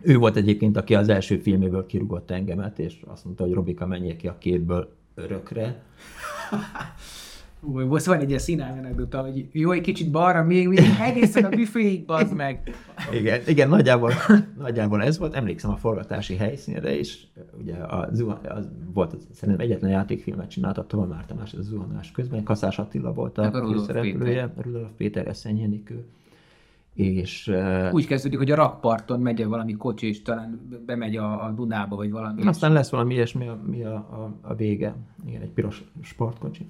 Ő volt egyébként, aki az első filméből kirúgott engemet, és azt mondta, hogy Robika, menjél ki a képből örökre. Új, most van egy ilyen színálmi anekdota, hogy jó, egy kicsit balra, még, még egészen a büféig, bazd meg. Igen, igen nagyjából, nagyjából ez volt. Emlékszem a forgatási helyszínre is. Ugye a zuhan, az volt az, szerintem egyetlen játékfilmet csinált a Tolmár Tamás, az zuhanás közben. Kaszás Attila volt a a Rudolf főszereplője, Rudolf Péter Eszenyi Enikő. És Úgy kezdődik, hogy a rakparton megy valami kocsi, és talán bemegy a, a Dunába, vagy valami. Aztán lesz valami ilyesmi, mi a, a, a vége. Igen, egy piros sportkocsi.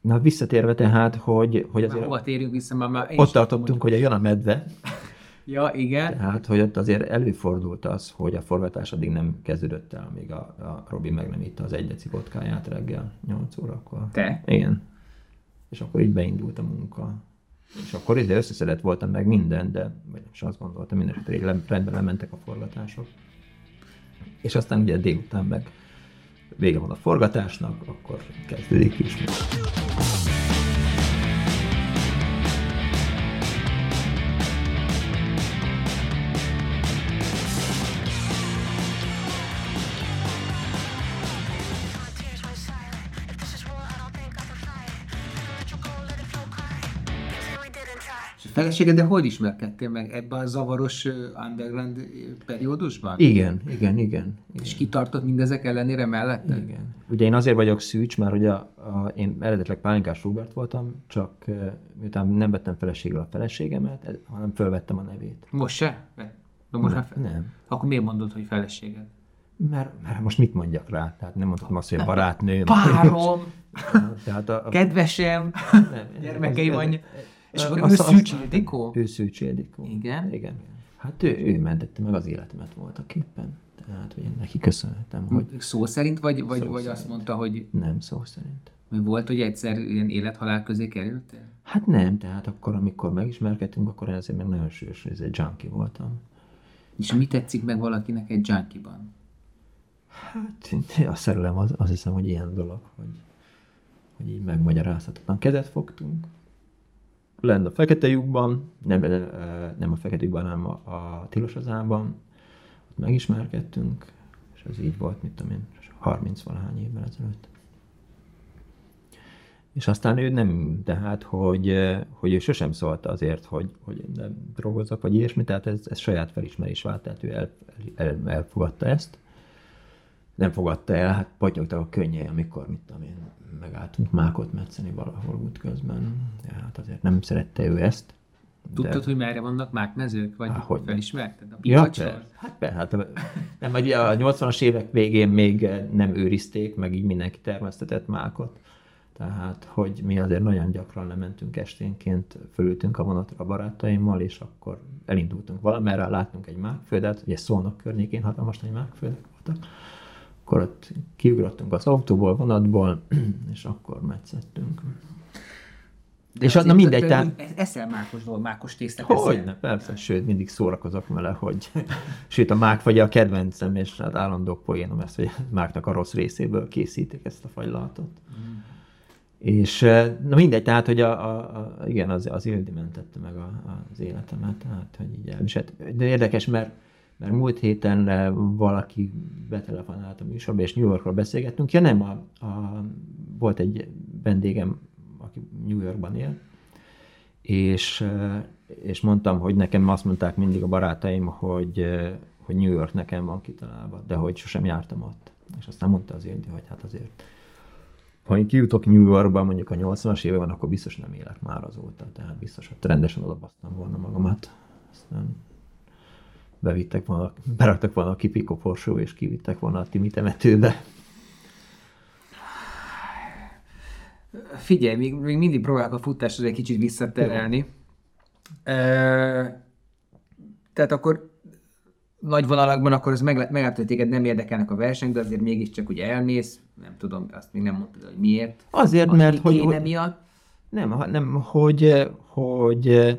Na visszatérve tehát, hogy, hogy Már azért hova térjünk vissza, már, már ott is tartottunk, hogy a jön a medve, [LAUGHS] Ja, igen. tehát hogy ott azért előfordult az, hogy a forgatás addig nem kezdődött el, amíg a, a Robi meg nem itta az egy deci vodkáját reggel 8 órakor. Te? Igen. És akkor így beindult a munka. És akkor ide összeszedett voltam meg minden, de vagy nem is azt gondoltam, minden esetre rendben lementek a forgatások. És aztán ugye délután meg vége van a forgatásnak, akkor kezdődik is. És a feleségeddel hogy ismerkedtél meg ebben a zavaros underground periódusban? Igen, igen, igen. igen. És kitartott mindezek ellenére mellette? Igen. Ugye én azért vagyok szűcs, mert ugye a, a, én eredetileg Pálinkás Robert voltam, csak miután nem vettem feleségül a feleségemet, hanem fölvettem a nevét. Most se? Na most már fe... Nem. Akkor miért mondod, hogy feleséged? Mert, mert most mit mondjak rá? Tehát nem mondhatom azt, hogy a barátnőm. Párom! [LAUGHS] Tehát a, a, Kedvesem! nem, Gyermekeim anyja. És akkor ő Szűcs Ildikó? Ő Szűcs Ildikó. Igen? Igen. Hát ő, ő mentette meg az életemet voltak éppen. Tehát, hogy én neki köszönhetem, hogy Szó szerint, vagy, vagy, Szó vagy szerint. azt mondta, hogy nem szó szerint. hogy volt, hogy egyszer ilyen élethalál közé kerültél? Hát nem, tehát akkor, amikor megismerkedtünk, akkor én azért még nagyon sűrűs, ez egy junkie voltam. És mi tetszik meg valakinek egy junkiban? Hát [LAUGHS] a szerelem az, azt hiszem, hogy ilyen dolog, hogy, hogy így megmagyarázhatatlan. Kezet fogtunk, lent a fekete lyukban, nem, nem a fekete lyukban, hanem a, a tilos azában, ott megismerkedtünk, és ez így volt, mit tudom én, 30 valahány évvel ezelőtt. És aztán ő nem, tehát, hogy, hogy ő sosem szólt azért, hogy, hogy én nem drogozok, vagy ilyesmi, tehát ez, ez saját felismerés vált, tehát ő el, el, elfogadta ezt nem fogadta el, hát potyogtak a könnyei, amikor, mit tudom én, megálltunk mákot metszeni valahol útközben. Ja, hát azért nem szerette ő ezt. Tudtad, hogy merre vannak mákmezők? Vagy Há, hogyne. felismerted? A Ja, pikacsor? per, hát, per, hát nem, ugye a 80-as évek végén még nem őrizték, meg így mindenki termesztetett mákot. Tehát, hogy mi azért nagyon gyakran lementünk esténként, fölültünk a vonatra a barátaimmal, és akkor elindultunk valamerre, láttunk egy mákföldet, ugye Szolnok környékén hatalmas nagy mákföldek voltak, akkor ott kiugrottunk az autóból, vonatból, [CLEARS THROAT] és akkor metszettünk. De És na azért mindegy, te- tehát- te- Eszel mákos dolog, mákos tésztát Hogy eszel? ne, persze, sőt, mindig szórakozok vele, hogy [LAUGHS] sőt, a mák vagy a kedvencem, és hát állandó poénom ezt, hogy [LAUGHS] máknak a rossz részéből készítik ezt a fagylaltot. Mm. És eh, na mindegy, tehát, hogy a, a, a, igen, az, az Ildi mentette meg a, az életemet, tehát, hogy így elviselt. De érdekes, mert, mert múlt héten eh, valaki betelefonált a műsorba, és New Yorkról beszélgettünk. Ja nem, a, a, volt egy vendégem, aki New Yorkban él, és, eh, és mondtam, hogy nekem azt mondták mindig a barátaim, hogy, eh, hogy New York nekem van kitalálva, de hogy sosem jártam ott. És aztán mondta az Ildi, hogy hát azért ha én kijutok New Yorkba mondjuk a 80-as években, akkor biztos nem élek már azóta. Tehát biztos, hogy rendesen odabasztam volna magamat. Aztán bevittek volna, beraktak volna a kipikoporsó, és kivittek volna a Timi temetőbe. Figyelj, még, még mindig próbálok a futáshoz egy kicsit visszaterelni. E, tehát akkor nagy vonalakban akkor ez meg, meglátod, hogy téged nem érdekelnek a versenyt, de azért mégiscsak ugye elmész, nem tudom, azt még nem mondtad, hogy miért. Azért, Aki mert hogy, kéne miatt. nem, nem, hogy, hogy,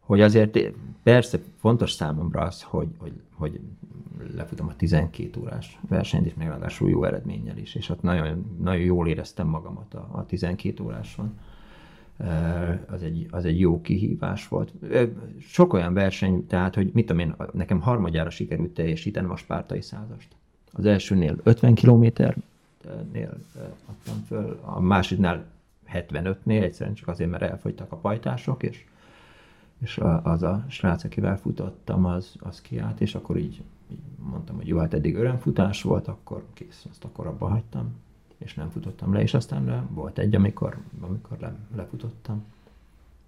hogy azért persze fontos számomra az, hogy, hogy, hogy lefutom a 12 órás versenyt, és még ráadásul jó eredménnyel is, és ott nagyon, nagyon jól éreztem magamat a, a 12 óráson. Az egy, az egy jó kihívás volt. Sok olyan verseny, tehát, hogy mit tudom én, nekem harmadjára sikerült teljesítenem a spártai százast. Az elsőnél 50 kilométernél adtam föl, a másodnál 75-nél, egyszerűen csak azért, mert elfogytak a pajtások, és, és az a srác, akivel futottam, az, az kiállt, és akkor így, így mondtam, hogy jó, hát eddig örömfutás volt, akkor kész, azt akkor abba hagytam, és nem futottam le, és aztán le, volt egy, amikor, amikor le, lefutottam.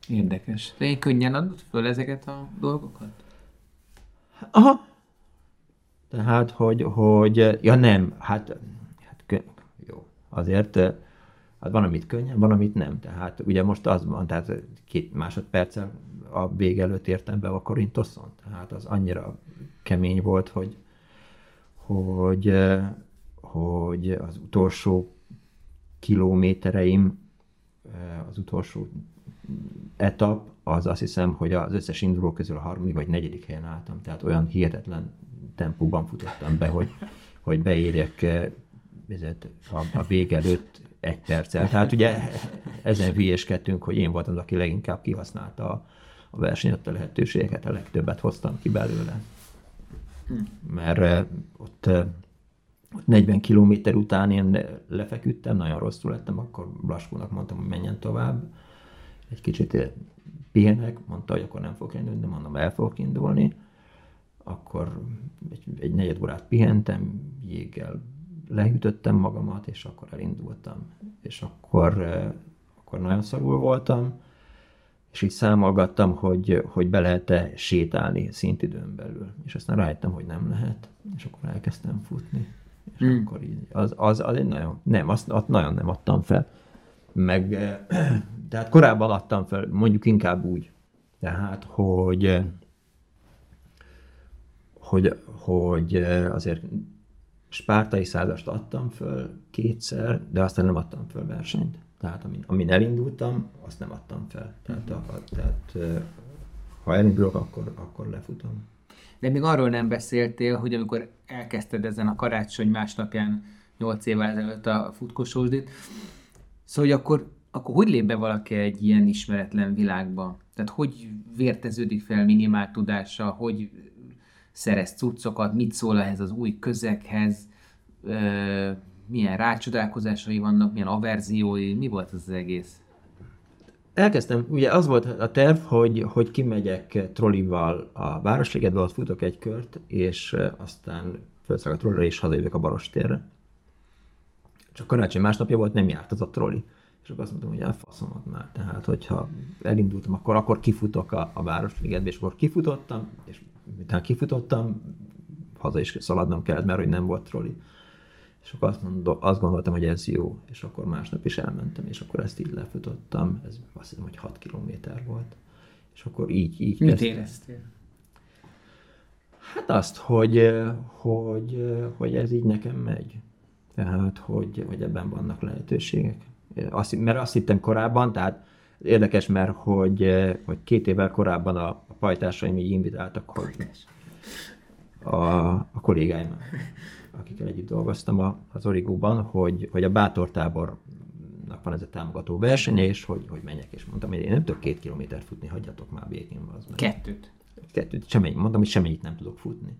Érdekes. De én könnyen adod föl ezeket a dolgokat? Aha. Tehát, hogy, hogy, ja nem, hát, hát kö, jó, azért, hát van, amit könnyen, van, amit nem. Tehát ugye most az van, tehát két másodperccel a vég előtt értem be a Korintoszon. Tehát az annyira kemény volt, hogy, hogy, eh, hogy az utolsó kilométereim, eh, az utolsó etap, az azt hiszem, hogy az összes induló közül a harmadik vagy negyedik helyen álltam, tehát olyan hihetetlen tempóban futottam be, hogy, hogy beérjek eh, a, a vég előtt egy perccel. Tehát ugye ezen hülyéskedtünk, hogy én voltam aki leginkább kihasználta a, a versenyt, a lehetőségeket, a legtöbbet hoztam ki belőle. Mert eh, ott eh, ott 40 kilométer után én lefeküdtem, nagyon rosszul lettem, akkor Blaskónak mondtam, hogy menjen tovább. Egy kicsit eh, pihenek, mondta, hogy akkor nem fog indulni, de mondom, el fogok indulni. Akkor egy, egy negyed órát pihentem, jéggel lehűtöttem magamat, és akkor elindultam. És akkor, akkor nagyon szarul voltam, és így számolgattam, hogy, hogy be lehet-e sétálni szintidőn belül. És aztán rájöttem, hogy nem lehet, és akkor elkezdtem futni. És Hmm. akkor így, az, az, az egy nagyon, nem, azt, azt nagyon nem adtam fel. Meg, eh, [CLEARS THROAT] tehát korábban adtam fel, mondjuk inkább úgy, tehát, hogy, eh, hogy, hogy eh, azért spártai százast adtam föl kétszer, de aztán nem adtam föl versenyt. Tehát amin, amin elindultam, azt nem adtam fel. Tehát, a, a, tehát eh, ha elindulok, akkor, akkor lefutom. De még arról nem beszéltél, hogy amikor elkezdted ezen a karácsony másnapján 8 évvel ezelőtt a futkosósdit, szóval hogy akkor, akkor hogy lép be valaki egy ilyen ismeretlen világba? Tehát hogy vérteződik fel minimál tudása, hogy szerez cuccokat, mit szól ehhez az új közeghez, milyen rácsodálkozásai vannak, milyen averziói, mi volt az, egész? Elkezdtem, ugye az volt a terv, hogy, hogy kimegyek trollival a Városligetbe, ott futok egy kört, és aztán felszállok a trollira, és hazajövök a Barostérre. Csak karácsony másnapja volt, nem járt az a trolli. És akkor azt mondtam, hogy elfaszomat már. Tehát, hogyha elindultam, akkor, akkor kifutok a, a Városligetbe, és akkor kifutottam, és miután kifutottam, haza is szaladnom kellett, mert hogy nem volt trolli. És akkor azt, mondom, azt gondoltam, hogy ez jó, és akkor másnap is elmentem, és akkor ezt így lefutottam, ez azt hiszem, hogy 6 kilométer volt. És akkor így, így Mit kezdtem. éreztél? Hát azt, hogy, hogy, hogy ez így nekem megy. Tehát, hogy, hogy ebben vannak lehetőségek. Azt, mert azt hittem korábban, tehát érdekes, mert hogy, hogy két évvel korábban a, a pajtásaim így invitáltak, hogy a, a kollégáim, akikkel együtt dolgoztam a, az Origóban, hogy, hogy a Bátor tábornak van ez a támogató verseny, és hogy, hogy menjek, és mondtam, hogy én nem tudok két kilométert futni, hagyjatok már békén. Az meg. Kettőt. Kettőt, semmi, mondtam, hogy semmit nem tudok futni.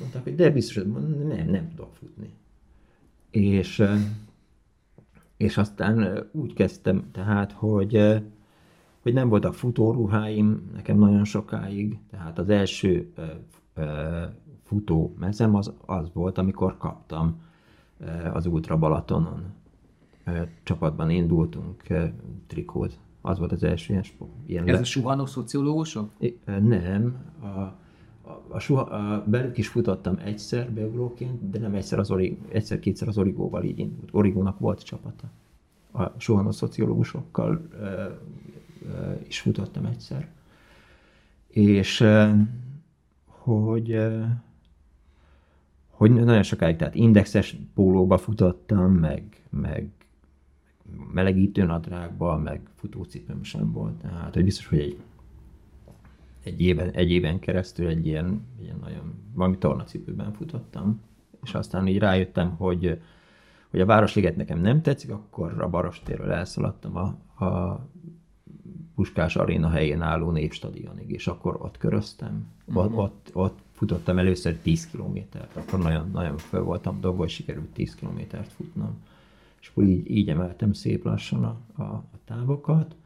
Mondták, hogy de biztos, hogy mondom, nem, nem tudok futni. És, és aztán úgy kezdtem tehát, hogy, hogy nem voltak futóruháim nekem nagyon sokáig, tehát az első futó mezem az, az volt, amikor kaptam az Ultra Balatonon. Csapatban indultunk, trikót. Az volt az első ilyen, ilyen Ez le... a suhanó szociológusok? Nem. A, a, a, suha, a belük is futottam egyszer beugróként, de nem egyszer, az orig, egyszer-kétszer az Origóval így indult. Origónak volt csapata. A suhanó szociológusokkal ö, ö, is futottam egyszer. És ö, hogy hogy nagyon sokáig, tehát indexes pólóba futottam, meg, meg melegítő nadrágba, meg futócipőm sem volt. Tehát, hogy biztos, hogy egy, egy, éven, egy éven keresztül egy ilyen, ilyen nagyon, valami tornacipőben futottam, és aztán így rájöttem, hogy, hogy a Városliget nekem nem tetszik, akkor a Barostérről elszaladtam a, a Puskás Aréna helyén álló népstadionig, és akkor ott köröztem. Uh-huh. Ott, ott, ott futottam először 10 kilométert, akkor nagyon, nagyon fel voltam dobva, hogy sikerült 10 kilométert futnom. És akkor így, így emeltem szép lassan a, a, a távokat,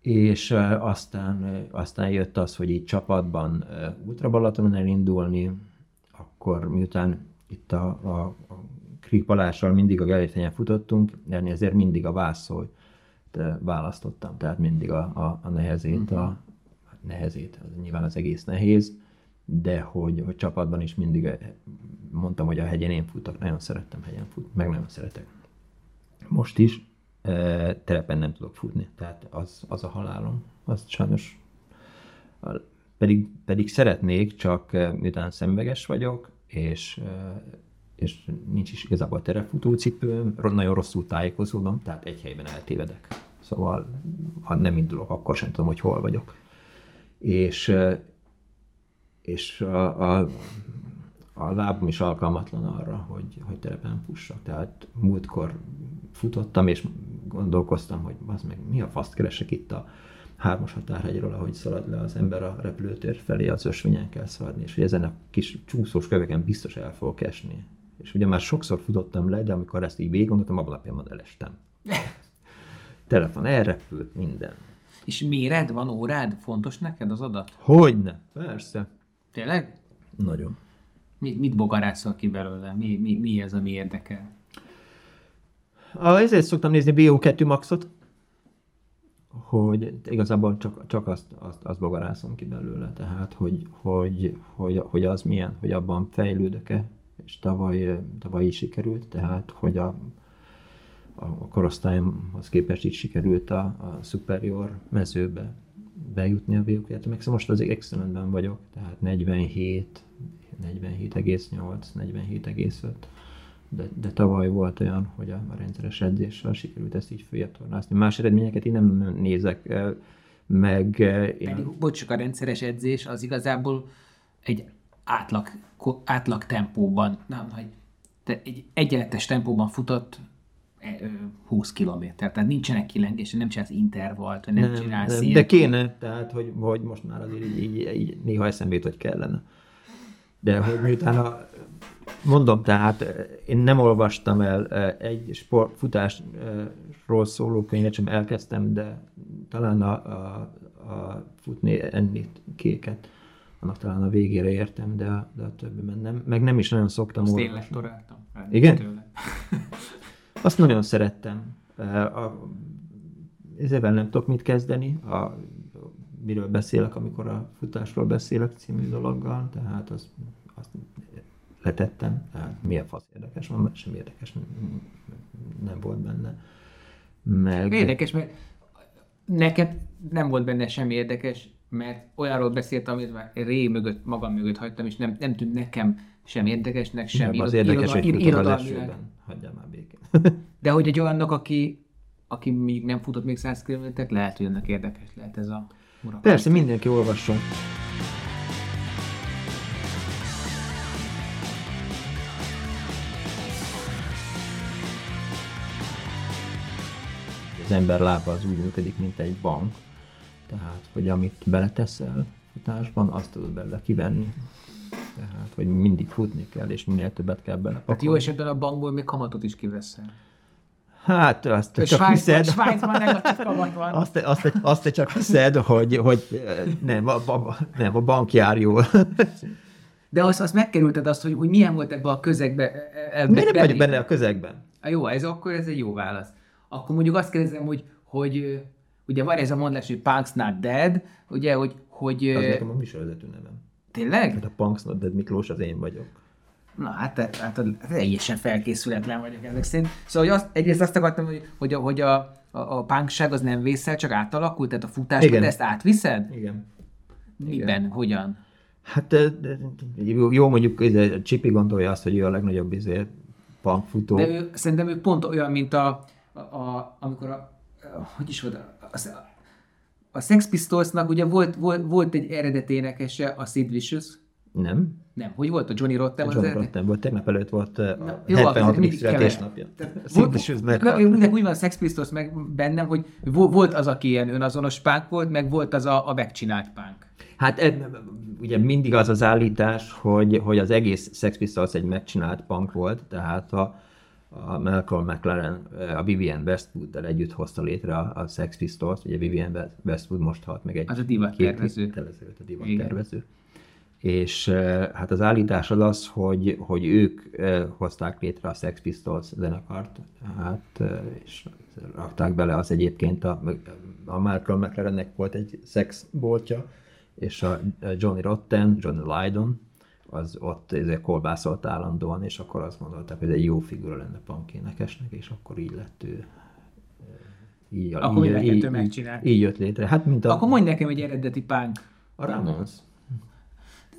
és aztán, aztán jött az, hogy így csapatban Ultra Balatonon elindulni, akkor miután itt a, a, a Krik mindig a Gelértenyen futottunk, ennél ezért mindig a vászol választottam, tehát mindig a, a, a nehezét, a, a nehezét, az nyilván az egész nehéz, de hogy, hogy csapatban is mindig eh, mondtam, hogy a hegyen én futok, nagyon szerettem hegyen futni, meg nagyon szeretek. Most is e, terepen nem tudok futni, tehát az, az a halálom, az sajnos pedig, pedig szeretnék, csak eh, miután szemveges vagyok, és, és nincs is igazából terepfutócipőm, nagyon rosszul tájékozódom, tehát egy helyben eltévedek. Szóval, ha nem indulok, akkor sem tudom, hogy hol vagyok. És, és a, a, a lábam is alkalmatlan arra, hogy, hogy terepen fussak. Tehát múltkor futottam, és gondolkoztam, hogy az meg mi a faszt keresek itt a hármas határhegyről, ahogy szalad le az ember a repülőtér felé, az ösvényen kell szaladni, és hogy ezen a kis csúszós köveken biztos el fogok esni. És ugye már sokszor futottam le, de amikor ezt így végig gondoltam, abban napjában elestem. [LAUGHS] Telefon elrepült, minden. És méred van, órád? Fontos neked az adat? Hogyne, persze. Tényleg? Nagyon. Mit, mit bogarászol ki belőle? Mi, mi, mi ez, ami érdekel? A, ezért szoktam nézni BO2 Maxot, hogy igazából csak, csak azt, azt, azt bogarászom ki belőle, tehát hogy, hogy, hogy, hogy az milyen, hogy abban fejlődök-e, és tavaly, tavaly is sikerült, tehát hogy a, a korosztályomhoz képest így sikerült a, a superior mezőbe bejutni a BUK meg szóval most az excellentben vagyok, tehát 47, 47,8, 47,5. De, de tavaly volt olyan, hogy a, rendszeres edzéssel sikerült ezt így följebb tornászni. Más eredményeket én nem nézek meg. Én... Pedig, bocs, csak a rendszeres edzés az igazából egy átlag, átlag tempóban, nem, hogy te egy egyenletes tempóban futott 20 kilométer, tehát nincsenek kilengés, nem csinálsz intervallt, vagy nem, nem csinálsz nem, De kéne, tehát hogy, hogy most már azért így, így, így néha eszembe jut, hogy kellene. De hogy miután a, mondom, tehát én nem olvastam el egy sport, futásról szóló könyvet, sem elkezdtem, de talán a, a, a futni, enni kéket, annak talán a végére értem, de, de a többiben nem. Meg nem is nagyon szoktam Azt olvasni. Azt tényleg Igen? [LAUGHS] Azt nagyon szerettem. A, ezzel nem tudok mit kezdeni, a, miről beszélek, amikor a futásról beszélek című dologgal, tehát azt, azt letettem, tehát milyen fasz érdekes van, sem érdekes nem volt benne. Meg... Érdekes, mert neked nem volt benne semmi érdekes, mert olyanról beszéltem, amit már ré mögött, magam mögött hagytam, és nem, nem tűnt nekem sem érdekesnek, sem az érdekes, hogy esőben. Hagyjál már békén. [LAUGHS] De hogy egy olyannak, aki, aki még nem futott még 100 km, lehet, hogy ennek érdekes lehet ez a ura. Persze, mindenki olvasson. Az ember lába az úgy működik, mint egy bank. Tehát, hogy amit beleteszel futásban, azt tudod belőle kivenni. Tehát, hogy mindig futni kell, és minél többet kell bele. Hát jó esetben a bankból még kamatot is kiveszel. Hát, azt te csak Svájc, hiszed. Svájcban negatív kamat van. Azt, azt, azt te csak hiszed, hogy, hogy nem, a, a, nem, a bank jár jól. De azt, azt megkerülted azt, hogy, hogy milyen volt ebbe a közegbe. e- e- Miért nem belépni? vagy benne a közegben? Ah, jó, ez akkor ez egy jó válasz. Akkor mondjuk azt kérdezem, hogy, hogy ugye van ez a mondás, hogy Punk's not dead, ugye, hogy, hogy Az nekem a műsorvezető nevem. Tényleg? Hát a Punks Not Dead Miklós az én vagyok. Na, hát, hát teljesen felkészületlen vagyok ezek szerint. Szóval hogy azt, egyrészt azt akartam, hogy, hogy, a, hogy a, a, a punkság az nem vészel, csak átalakult, tehát a futásodat Igen. ezt átviszed? Igen. Miben? Hogyan? Hát jó, jó mondjuk izé, Csipi gondolja azt, hogy ő a legnagyobb izé, punk futó. De ő, szerintem ő pont olyan, mint a, a, a amikor a, a, hogy is volt, a, a, a Sex Pistolsnak ugye volt, volt, volt egy eredeti énekese, a Sid Vicious, Nem? nem, hogy volt a Johnny Rotten? az John eredeti? Rotten volt, tegnap előtt volt ö, a jó, 76. akkor mindig születésnapja. Na, én Úgy van a Sex Pistols meg bennem, hogy vo- volt az, aki ilyen önazonos punk volt, meg volt az a, a megcsinált punk. Hát e, ugye mindig az az állítás, hogy, hogy az egész Sex Pistols egy megcsinált punk volt, tehát a, a Malcolm McLaren a Vivian Westwood-dal együtt hozta létre a, a Sex Pistols, ugye Vivian Westwood most halt meg egy Az a divattervező. két héttel ezelőtt a divattervező. És eh, hát az állítás az az, hogy, hogy ők eh, hozták létre a Sex Pistols zenekart, hát, eh, és rakták bele az egyébként a, a Malcolm McLarennek volt egy szexboltja, és a Johnny Rotten, Johnny Lydon, az ott ezért kolbászolt állandóan, és akkor azt gondolták, hogy ez egy jó figura lenne punk énekesnek, és akkor így lett ő. Így, Akkor mind a kettő megcsinált. Így, így jött létre. Hát, mint a, Akkor mondj nekem egy eredeti punk. a Ramones.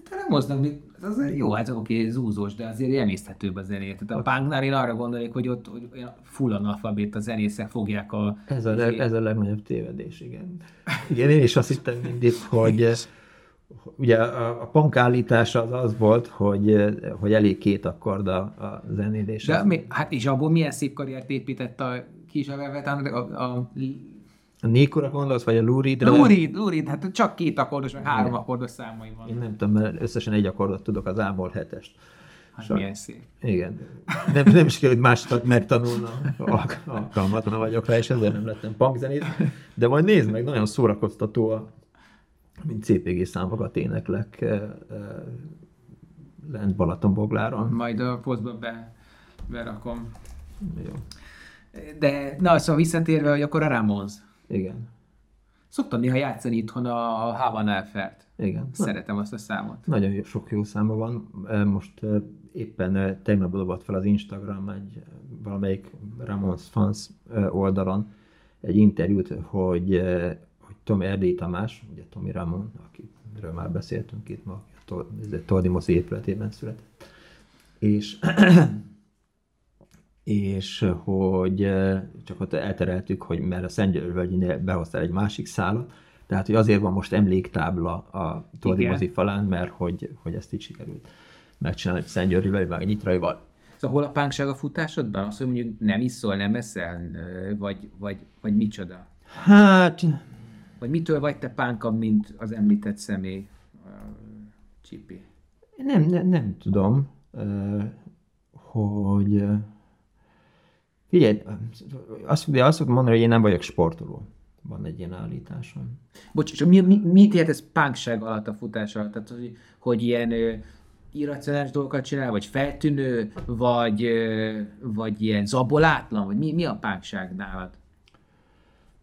De nem hoznak, még- az jó, hát oké, zúzós, de azért emészthetőbb a zenét. Tehát a punknál én arra gondolnék, hogy ott hogy olyan full analfabét a zenészek fogják a... Ez a, leg, ez a legnagyobb tévedés, igen. Igen, én is azt hittem mindig, hogy [LAUGHS] ugye a, a punk állítása az az volt, hogy, hogy elég két akkord a, a zenélés. De mi, hát és abból milyen szép karriert épített a ki is a a, a, A Nikora gondolsz, vagy a Reed-re? Lurid, Lurid, hát csak két akkordos, meg három akkordos számai Én van. nem tudom, mert összesen egy akkordot tudok, az ából hetest. Hát Saj- milyen szép. Igen. Nem, nem is kell, hogy másikat megtanulnom. Alk- Alkalmatlan vagyok rá, és ezért nem lettem punkzenész. De majd nézd meg, nagyon szórakoztató a mint CPG számokat éneklek lent Balatonbogláron. Majd a posztba be, berakom. Jó. De, na, szóval visszatérve, hogy akkor a Ramones. Igen. Szoktam néha játszani itthon a Havana Elfert. Igen. Szeretem azt a számot. nagyon sok jó száma van. Most éppen tegnap dobott fel az Instagram egy valamelyik Ramones fans oldalon egy interjút, hogy, Tom Erdély Tamás, ugye Tomi Ramon, akiről már beszéltünk itt ma, a Toldimosi épületében született. És [CLEARS THROAT] és eh, hogy eh, csak ott eltereltük, hogy mert a Szentgyörgyi behoztál egy másik szálat, tehát hogy azért van most emléktábla a Igen. falán, mert hogy, hogy ezt így sikerült megcsinálni Szentgyörgyivel, meg Nyitraival. Szóval hol a pánkság a futásodban? Az, hogy mondjuk nem iszol, nem eszel, vagy, vagy, vagy micsoda? Hát, Vagy mitől vagy te pánkabb, mint az említett személy, ö, Csipi? nem, nem, nem tudom, hogy figyelj, azt, de azt szoktam mondani, hogy én nem vagyok sportoló. Van egy ilyen állításom. Bocs, és mi, mi, mit értesz pánkság alatt a futás alatt? Tehát, hogy, hogy ilyen ö, irracionális dolgokat csinál, vagy feltűnő, vagy, ö, vagy ilyen zabolátlan, vagy mi, mi a pánkság nálad?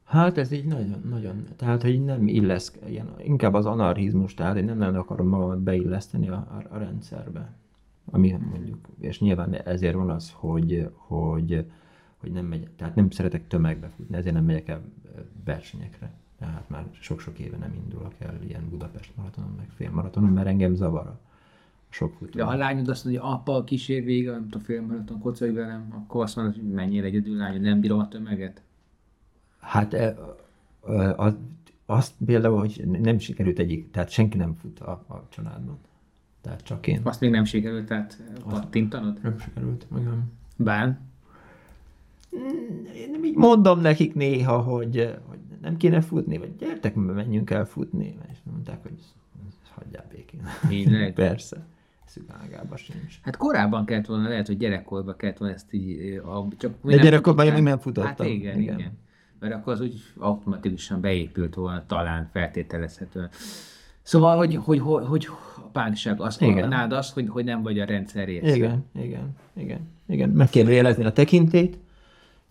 Hát ez így nagyon, nagyon, tehát hogy nem illesz, ilyen, inkább az anarchizmus, tehát én nem nagyon akarom magamat beilleszteni a, a, a rendszerbe. Ami mondjuk, és nyilván ezért van az, hogy, hogy, hogy nem megy, tehát nem szeretek tömegbe futni, ezért nem megyek el versenyekre. Tehát már sok-sok éve nem indulok el ilyen Budapest maratonon, meg félmaratonon, mert engem zavar a sok futó. Ha a lányod azt mondja, hogy apa kísér végig, nem tudom, félmaraton, kocogj velem, akkor azt mondod, hogy menjél egyedül, lányod, nem bírom a tömeget. Hát e, e, az, azt például, hogy nem sikerült egyik, tehát senki nem fut a, a családban. Tehát csak én. Azt még nem sikerült, tehát pattintanod? Nem sikerült, igen. Bán? Én így mondom nekik néha, hogy, hogy nem kéne futni, vagy gyertek, menjünk el futni. És mondták, hogy hagyjál békén. Tényleg? [LAUGHS] Persze. Szükágában sincs. Hát korábban kellett volna, lehet, hogy gyerekkorban kellett volna ezt így... ö, A, csak De gyerekkorban én még nem futottam. Hát igen, igen, Igen. Mert akkor az úgy automatikusan beépült volna, talán feltételezhetően. Szóval, hogy, hogy, hogy, hogy a pánság az, Igen. nád az, hogy, hogy nem vagy a rendszer része. Igen, igen, igen, igen. Meg kell jelezni a tekintét,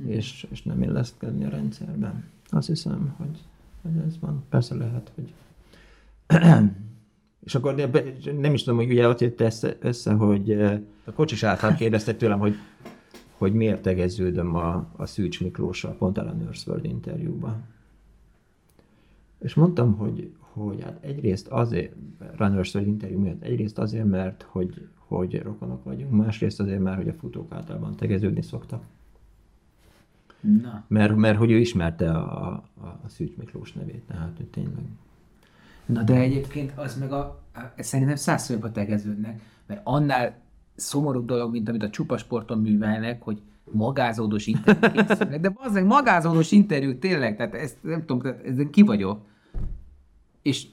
és, és nem illeszkedni a rendszerben. Azt hiszem, hogy, hogy ez van. Persze lehet, hogy... [CLEARS THROAT] és akkor nem is tudom, hogy ugye ott jött össze, össze hogy a kocsis által kérdezte tőlem, hogy, hogy miért tegeződöm a, a Szűcs Miklóssal pont a Nurse interjúban. És mondtam, hogy, hogy hát egyrészt azért, Runners World interjú miatt, egyrészt azért, mert hogy, hogy rokonok vagyunk, másrészt azért, mert hogy a futók általában tegeződni szoktak. Na. Mert, mert hogy ő ismerte a, a, a Szűcs Miklós nevét, tehát hogy tényleg. Na de egyébként az meg a, a szerintem százszorba tegeződnek, mert annál szomorúbb dolog, mint amit a csupasporton művelnek, hogy magázódós interjúk készülnek. De az magázódós interjú tényleg, tehát ezt nem tudom, tehát ezen ki vagyok. És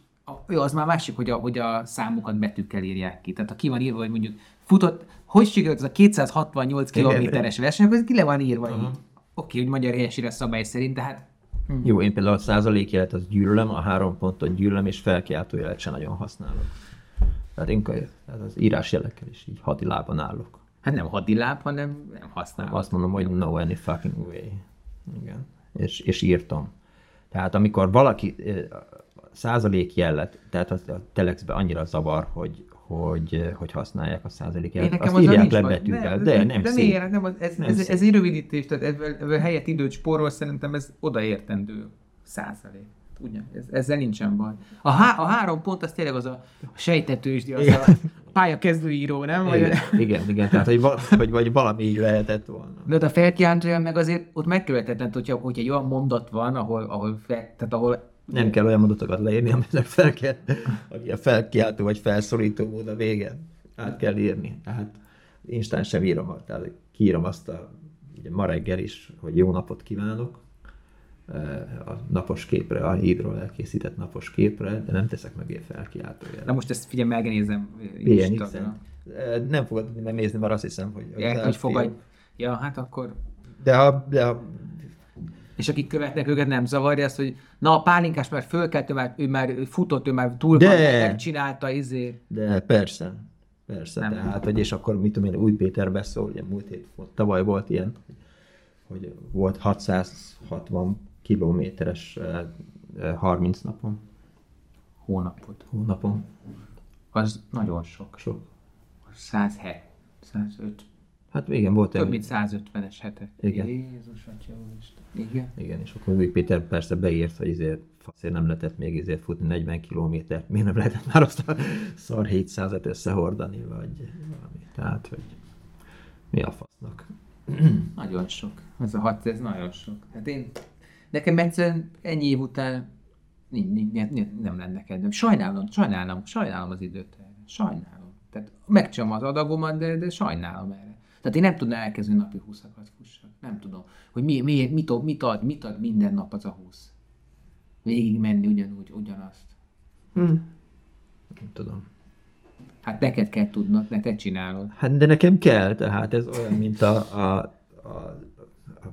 jó, az már másik, hogy a, hogy a számokat betűkkel írják ki. Tehát ha ki van írva, hogy mondjuk futott, hogy sikerült ez a 268 kilométeres verseny, akkor ez ki le van írva így. Oké, hogy magyar helyesére szabály szerint, de hát Jó, én például a százalékjelet az gyűlölöm, a három pontot gyűlölöm, és felkiáltójelet sem nagyon használok. Tehát tehát az írásjelekkel is így hadilában állok. Hát nem hadiláb, hanem nem használom. Azt mondom, hogy no any fucking way. Igen. És, és írtam. Tehát amikor valaki százalék jellet, tehát az a telexbe annyira zavar, hogy, hogy, hogy használják a százalék Én nekem azt írják le betűvel, Nem, de, de, nem de szép. miért? Nem, ez, Nem ez, szép. ez, egy rövidítés, tehát ebből, ebből helyett időt spórol, szerintem ez odaértendő százalék. Ugyan, ez, ezzel nincsen baj. A, há, a három pont az tényleg az a sejtetős, az a pályakezdőíró, nem? Vagy, Igen, igen, igen, tehát hogy, val, vagy, vagy valami így lehetett volna. de ott a felkiáltója meg azért ott megkövetetlen, hogyha, hogyha egy olyan mondat van, ahol, ahol, fel, tehát ahol Nem kell olyan mondatokat leírni, aminek fel kell, aki a felkiáltó vagy felszólító mód a vége. Át kell írni. Tehát instán sem írom, tehát kiírom azt a, ugye ma reggel is, hogy jó napot kívánok, a napos képre, a hídról elkészített napos képre, de nem teszek mögé felkiáltójelet. Na most ezt figyelj, megnézem. PNX-en. Eh, Nem fogod megnézni, mert azt hiszem, hogy... Ja, hogy fogadj. Ja, hát akkor De ha, de ha és akik követnek őket nem zavarja azt, hogy na a pálinkás már fölkelt, ő már, ő már futott, ő már túl De! van, megcsinálta, izé. De persze, persze. Nem. Tehát, hogy és akkor mit tudom én, Új Péter beszól, ugye múlt hét, tavaly volt ilyen, hogy volt 660 kilométeres eh, eh, 30 napon, Hónapot. hónapon. Az nagyon sok. Sok. 107, 105, Hát igen, volt több egy, mint 150-es hetek. Igen. Jézus, atya úristen. Igen. igen, és akkor Új Péter persze beírt, hogy ezért faszért nem lehetett még ezért futni 40 kilométert, miért nem lehetett már azt a szar 700-et összehordani, vagy valami. Tehát, hogy mi a fasznak. Nagyon sok. Ez a hat, ez nagyon sok. Hát én, nekem egyszerűen ennyi év után nem lenne kedvem. Sajnálom, sajnálom, sajnálom az időt erre. Sajnálom. Tehát megcsom az adagomat, de, de sajnálom erre. Tehát én nem tudnám elkezdeni napi 20-akat fussak. Nem tudom, hogy mi, mi, mit, ad, mit, ad, mit ad minden nap az a 20. Végig menni ugyanúgy, ugyanazt. Nem tudom. Hát neked kell tudnod, ne te csinálod. Hát de nekem kell, tehát ez olyan, mint a, a, a,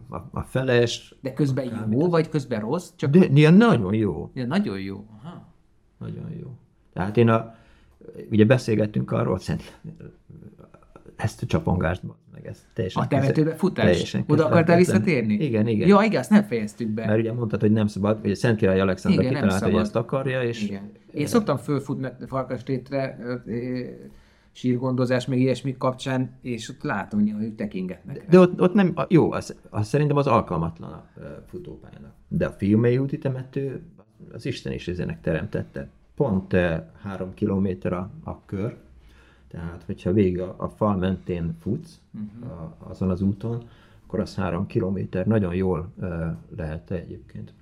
a, a feles, De közben jó, vagy közben rossz, csak de ilyen nagyon jó, de nagyon jó. Aha. nagyon jó. Tehát én a, ugye beszélgettünk arról, szerint ezt a csapongást, meg ez teljesen A temetőbe futás? teljesen Oda akartál visszatérni? Igen, igen. Ja, igen, azt nem fejeztük be. Mert ugye mondtad, hogy nem szabad, hogy Szent Király Alexandra Igen, kitalálta, hogy ezt akarja, és Igen. Én szoktam fölfutni Farkastétre sírgondozás, meg ilyesmi kapcsán, és ott látom, hogy tekingetnek. De ott, ott nem, jó, az, az szerintem az alkalmatlan a futópályának. De a Fiumei úti temető, az Isten is ezének teremtette. Pont három kilométer a, a kör, tehát hogyha végig a, a fal mentén futsz uh-huh. a, azon az úton, akkor az három kilométer nagyon jól ö, lehet egyébként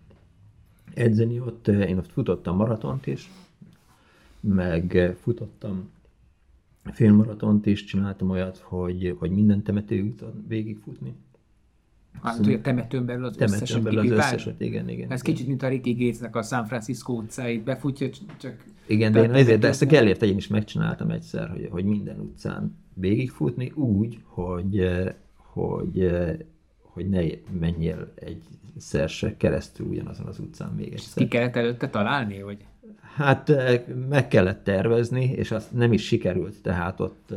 edzeni ott. Én ott futottam maratont is, meg futottam félmaratont is, csináltam olyat, hogy, hogy minden temetőúton végigfutni. Hát, hogy a temetőn belül az Temetőn összeset belül az összeset, igen, igen. Ez kicsit, mint a Ricky Gatesnek a San Francisco utcáit befutja, csak... Igen, de én ezért, de ezt a. Gellért én is megcsináltam egyszer, hogy, hogy minden utcán végigfutni úgy, hogy, eh, hogy, eh, hogy ne menjél egy se keresztül ugyanazon az utcán még Ki egyszer. kellett előtte találni, hogy Hát meg kellett tervezni, és azt nem is sikerült, tehát ott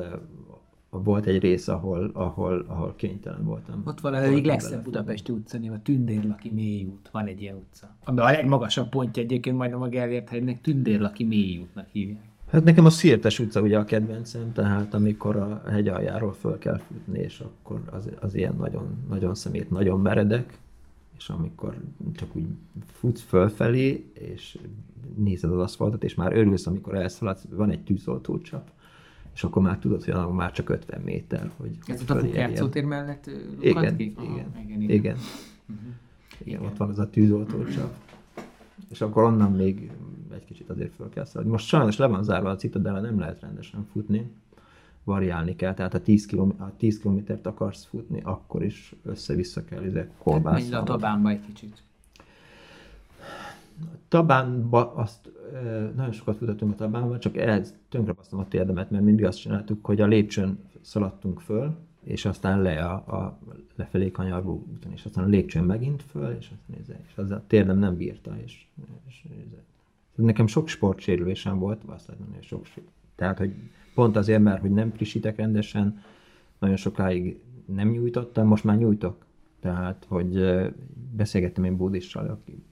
volt egy rész, ahol, ahol, ahol kénytelen voltam. Ott van egyik legszebb Budapesti utca, a Tündérlaki mély út. Van egy ilyen utca. Ami a legmagasabb pontja egyébként majdnem a Gellért hegynek Tündérlaki mély útnak hívják. Hát nekem a Szirtes utca ugye a kedvencem, tehát amikor a hegy aljáról föl kell futni, és akkor az, az ilyen nagyon, nagyon szemét, nagyon meredek, és amikor csak úgy futsz fölfelé, és nézed az aszfaltot, és már örülsz, amikor elszaladsz, van egy tűzoltócsap, és akkor már tudod, hogy már csak 50 méter. Hogy Ez ott a játszótér mellett igen, ki? Igen, Aha, igen, igen. Igen. Uh-huh. igen. ott van az a tűzoltócsap. És akkor onnan még egy kicsit azért föl kell szaladni. Most sajnos le van zárva a citadella, nem lehet rendesen futni. Variálni kell, tehát ha 10, km, ha 10 kilométert akarsz futni, akkor is össze-vissza kell ezek kolbászolni. Hát a Tabánba egy kicsit. Tabánba azt nagyon sokat futottunk a Tabánba, csak ehhez tönkrepasztom a térdemet, mert mindig azt csináltuk, hogy a lépcsőn szaladtunk föl, és aztán le a, a lefelé kanyargó úton, és aztán a lépcsőn megint föl, és aztán nézze, és az a térdem nem bírta, és, és nézze. Nekem sok sportsérülésem volt, azt lehet mondani, sok Tehát, hogy pont azért, mert hogy nem frissítek rendesen, nagyon sokáig nem nyújtottam, most már nyújtok. Tehát, hogy beszélgettem én Bódissal, aki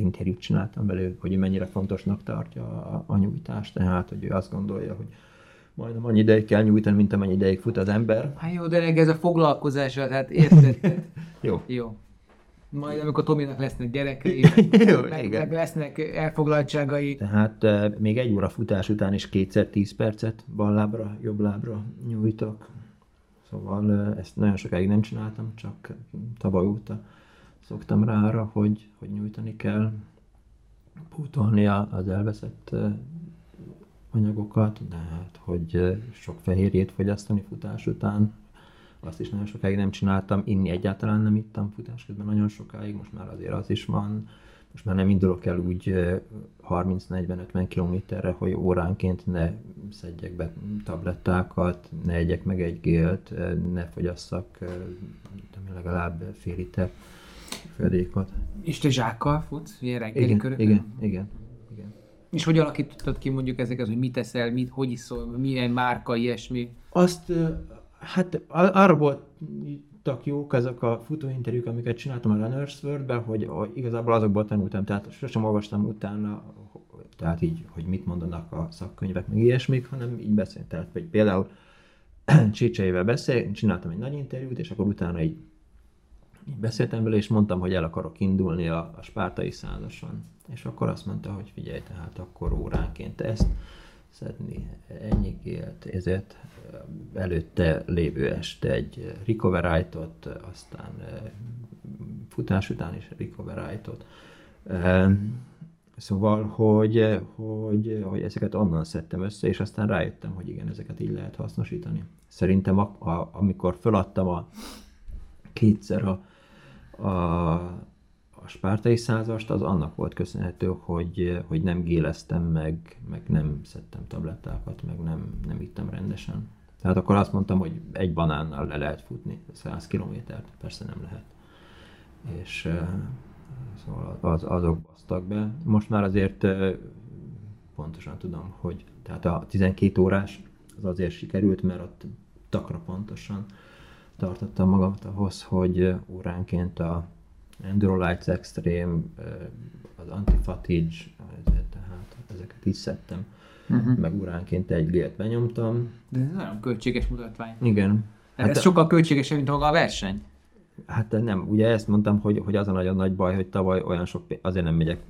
interjút csináltam belőle, hogy mennyire fontosnak tartja a, a nyújtást, tehát, hogy ő azt gondolja, hogy majdnem annyi ideig kell nyújtani, mint amennyi ideig fut az ember. Hát jó, de ez a foglalkozás, hát érted? [LAUGHS] jó. Jó. Majd amikor Tominak lesznek gyerekei, [LAUGHS] Jó, meg, igen. meg lesznek elfoglaltságai. Tehát uh, még egy óra futás után is kétszer tíz percet bal lábra, jobb lábra nyújtok. Szóval uh, ezt nagyon sokáig nem csináltam, csak tavaly óta szoktam rá arra, hogy, hogy nyújtani kell, pótolni az elveszett uh, anyagokat, de hát, hogy sok fehérjét fogyasztani futás után, azt is nagyon sokáig nem csináltam, inni egyáltalán nem ittam futás közben nagyon sokáig, most már azért az is van, most már nem indulok el úgy 30-40-50 kilométerre, hogy óránként ne szedjek be tablettákat, ne egyek meg egy gélt, ne fogyasszak legalább fél liter földékot. És te zsákkal futsz, ilyen reggeli igen, körökön? Igen, igen, igen. És hogy alakítottad ki mondjuk ezeket, hogy mit teszel, mit, hogy iszol, milyen márka, ilyesmi? Azt Hát arra voltak jók ezek a futóinterjúk, amiket csináltam a Runners world hogy, igazából azokból tanultam, tehát sosem olvastam utána, tehát így, hogy mit mondanak a szakkönyvek, meg ilyesmik, hanem így beszéltem. Tehát hogy például [CLEARS THROAT] Csécseivel beszél, csináltam egy nagy interjút, és akkor utána így, így beszéltem vele, és mondtam, hogy el akarok indulni a, a spártai százason. És akkor azt mondta, hogy figyelj, tehát akkor óránként ezt, szedni ennyi élt, ezért előtte lévő este egy recoverite-ot, aztán futás után is recoverite-ot. Szóval, hogy, hogy, hogy ezeket onnan szedtem össze, és aztán rájöttem, hogy igen, ezeket így lehet hasznosítani. Szerintem a, a, amikor feladtam a kétszer a, a, a spártai százast az annak volt köszönhető, hogy, hogy nem géleztem meg, meg nem szedtem tablettákat, meg nem, nem ittem rendesen. Tehát akkor azt mondtam, hogy egy banánnal le lehet futni 100 kilométert, persze nem lehet. És szóval az, azok basztak be. Most már azért pontosan tudom, hogy tehát a 12 órás az azért sikerült, mert ott takra pontosan tartottam magamat ahhoz, hogy óránként a Endurolights Extreme, az Antifatigue, tehát ezeket is szedtem. Uh-huh. Meg uránként egy gélt benyomtam. De ez nagyon költséges mutatvány. Igen. Hát ez sokkal költségesebb, mint maga a verseny. Hát nem, ugye ezt mondtam, hogy, hogy az a nagyon nagy baj, hogy tavaly olyan sok pénz, azért nem megyek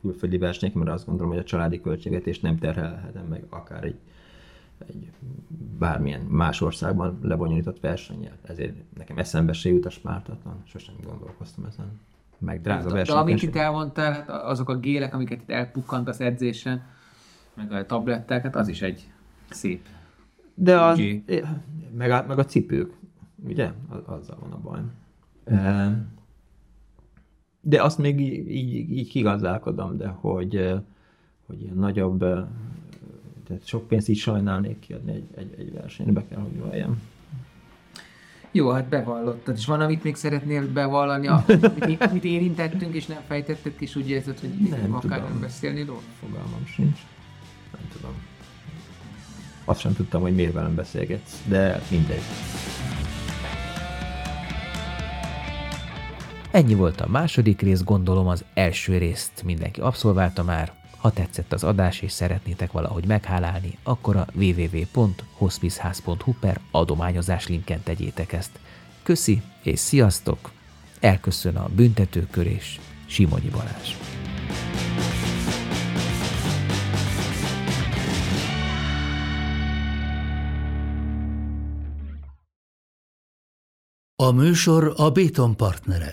külföldi versenyek, mert azt gondolom, hogy a családi költséget nem terhelhetem meg akár egy egy bármilyen más országban lebonyolított versenyel. Ezért nekem eszembe se jut a smártatlan, sosem gondolkoztam ezen. Meg drága de, verseny. Amit itt elmondtál, hát azok a gélek, amiket itt elpukkant az edzésen, meg a tabletták, hát az is egy szép De az, meg, a, meg a cipők, ugye? Azzal van a baj. De azt még így, így, így kigazdálkodom, de hogy, hogy ilyen nagyobb tehát sok pénzt így sajnálnék kiadni egy, egy, egy versenyre, be kell, hogy valljam. Jó, hát bevallottad. És van, amit még szeretnél bevallani, amit, amit érintettünk, és nem fejtettük, és úgy érzed, hogy Nem akár tudom. nem beszélni róla? Fogalmam sincs. Nem tudom. Azt sem tudtam, hogy miért velem beszélgetsz, de mindegy. Ennyi volt a második rész, gondolom az első részt mindenki abszolválta már. Ha tetszett az adás és szeretnétek valahogy meghálálni, akkor a www.hospiceház.hu per adományozás linken tegyétek ezt. Köszi és sziasztok! Elköszön a büntetőkör és Simonyi Balázs. A műsor a Béton partnere.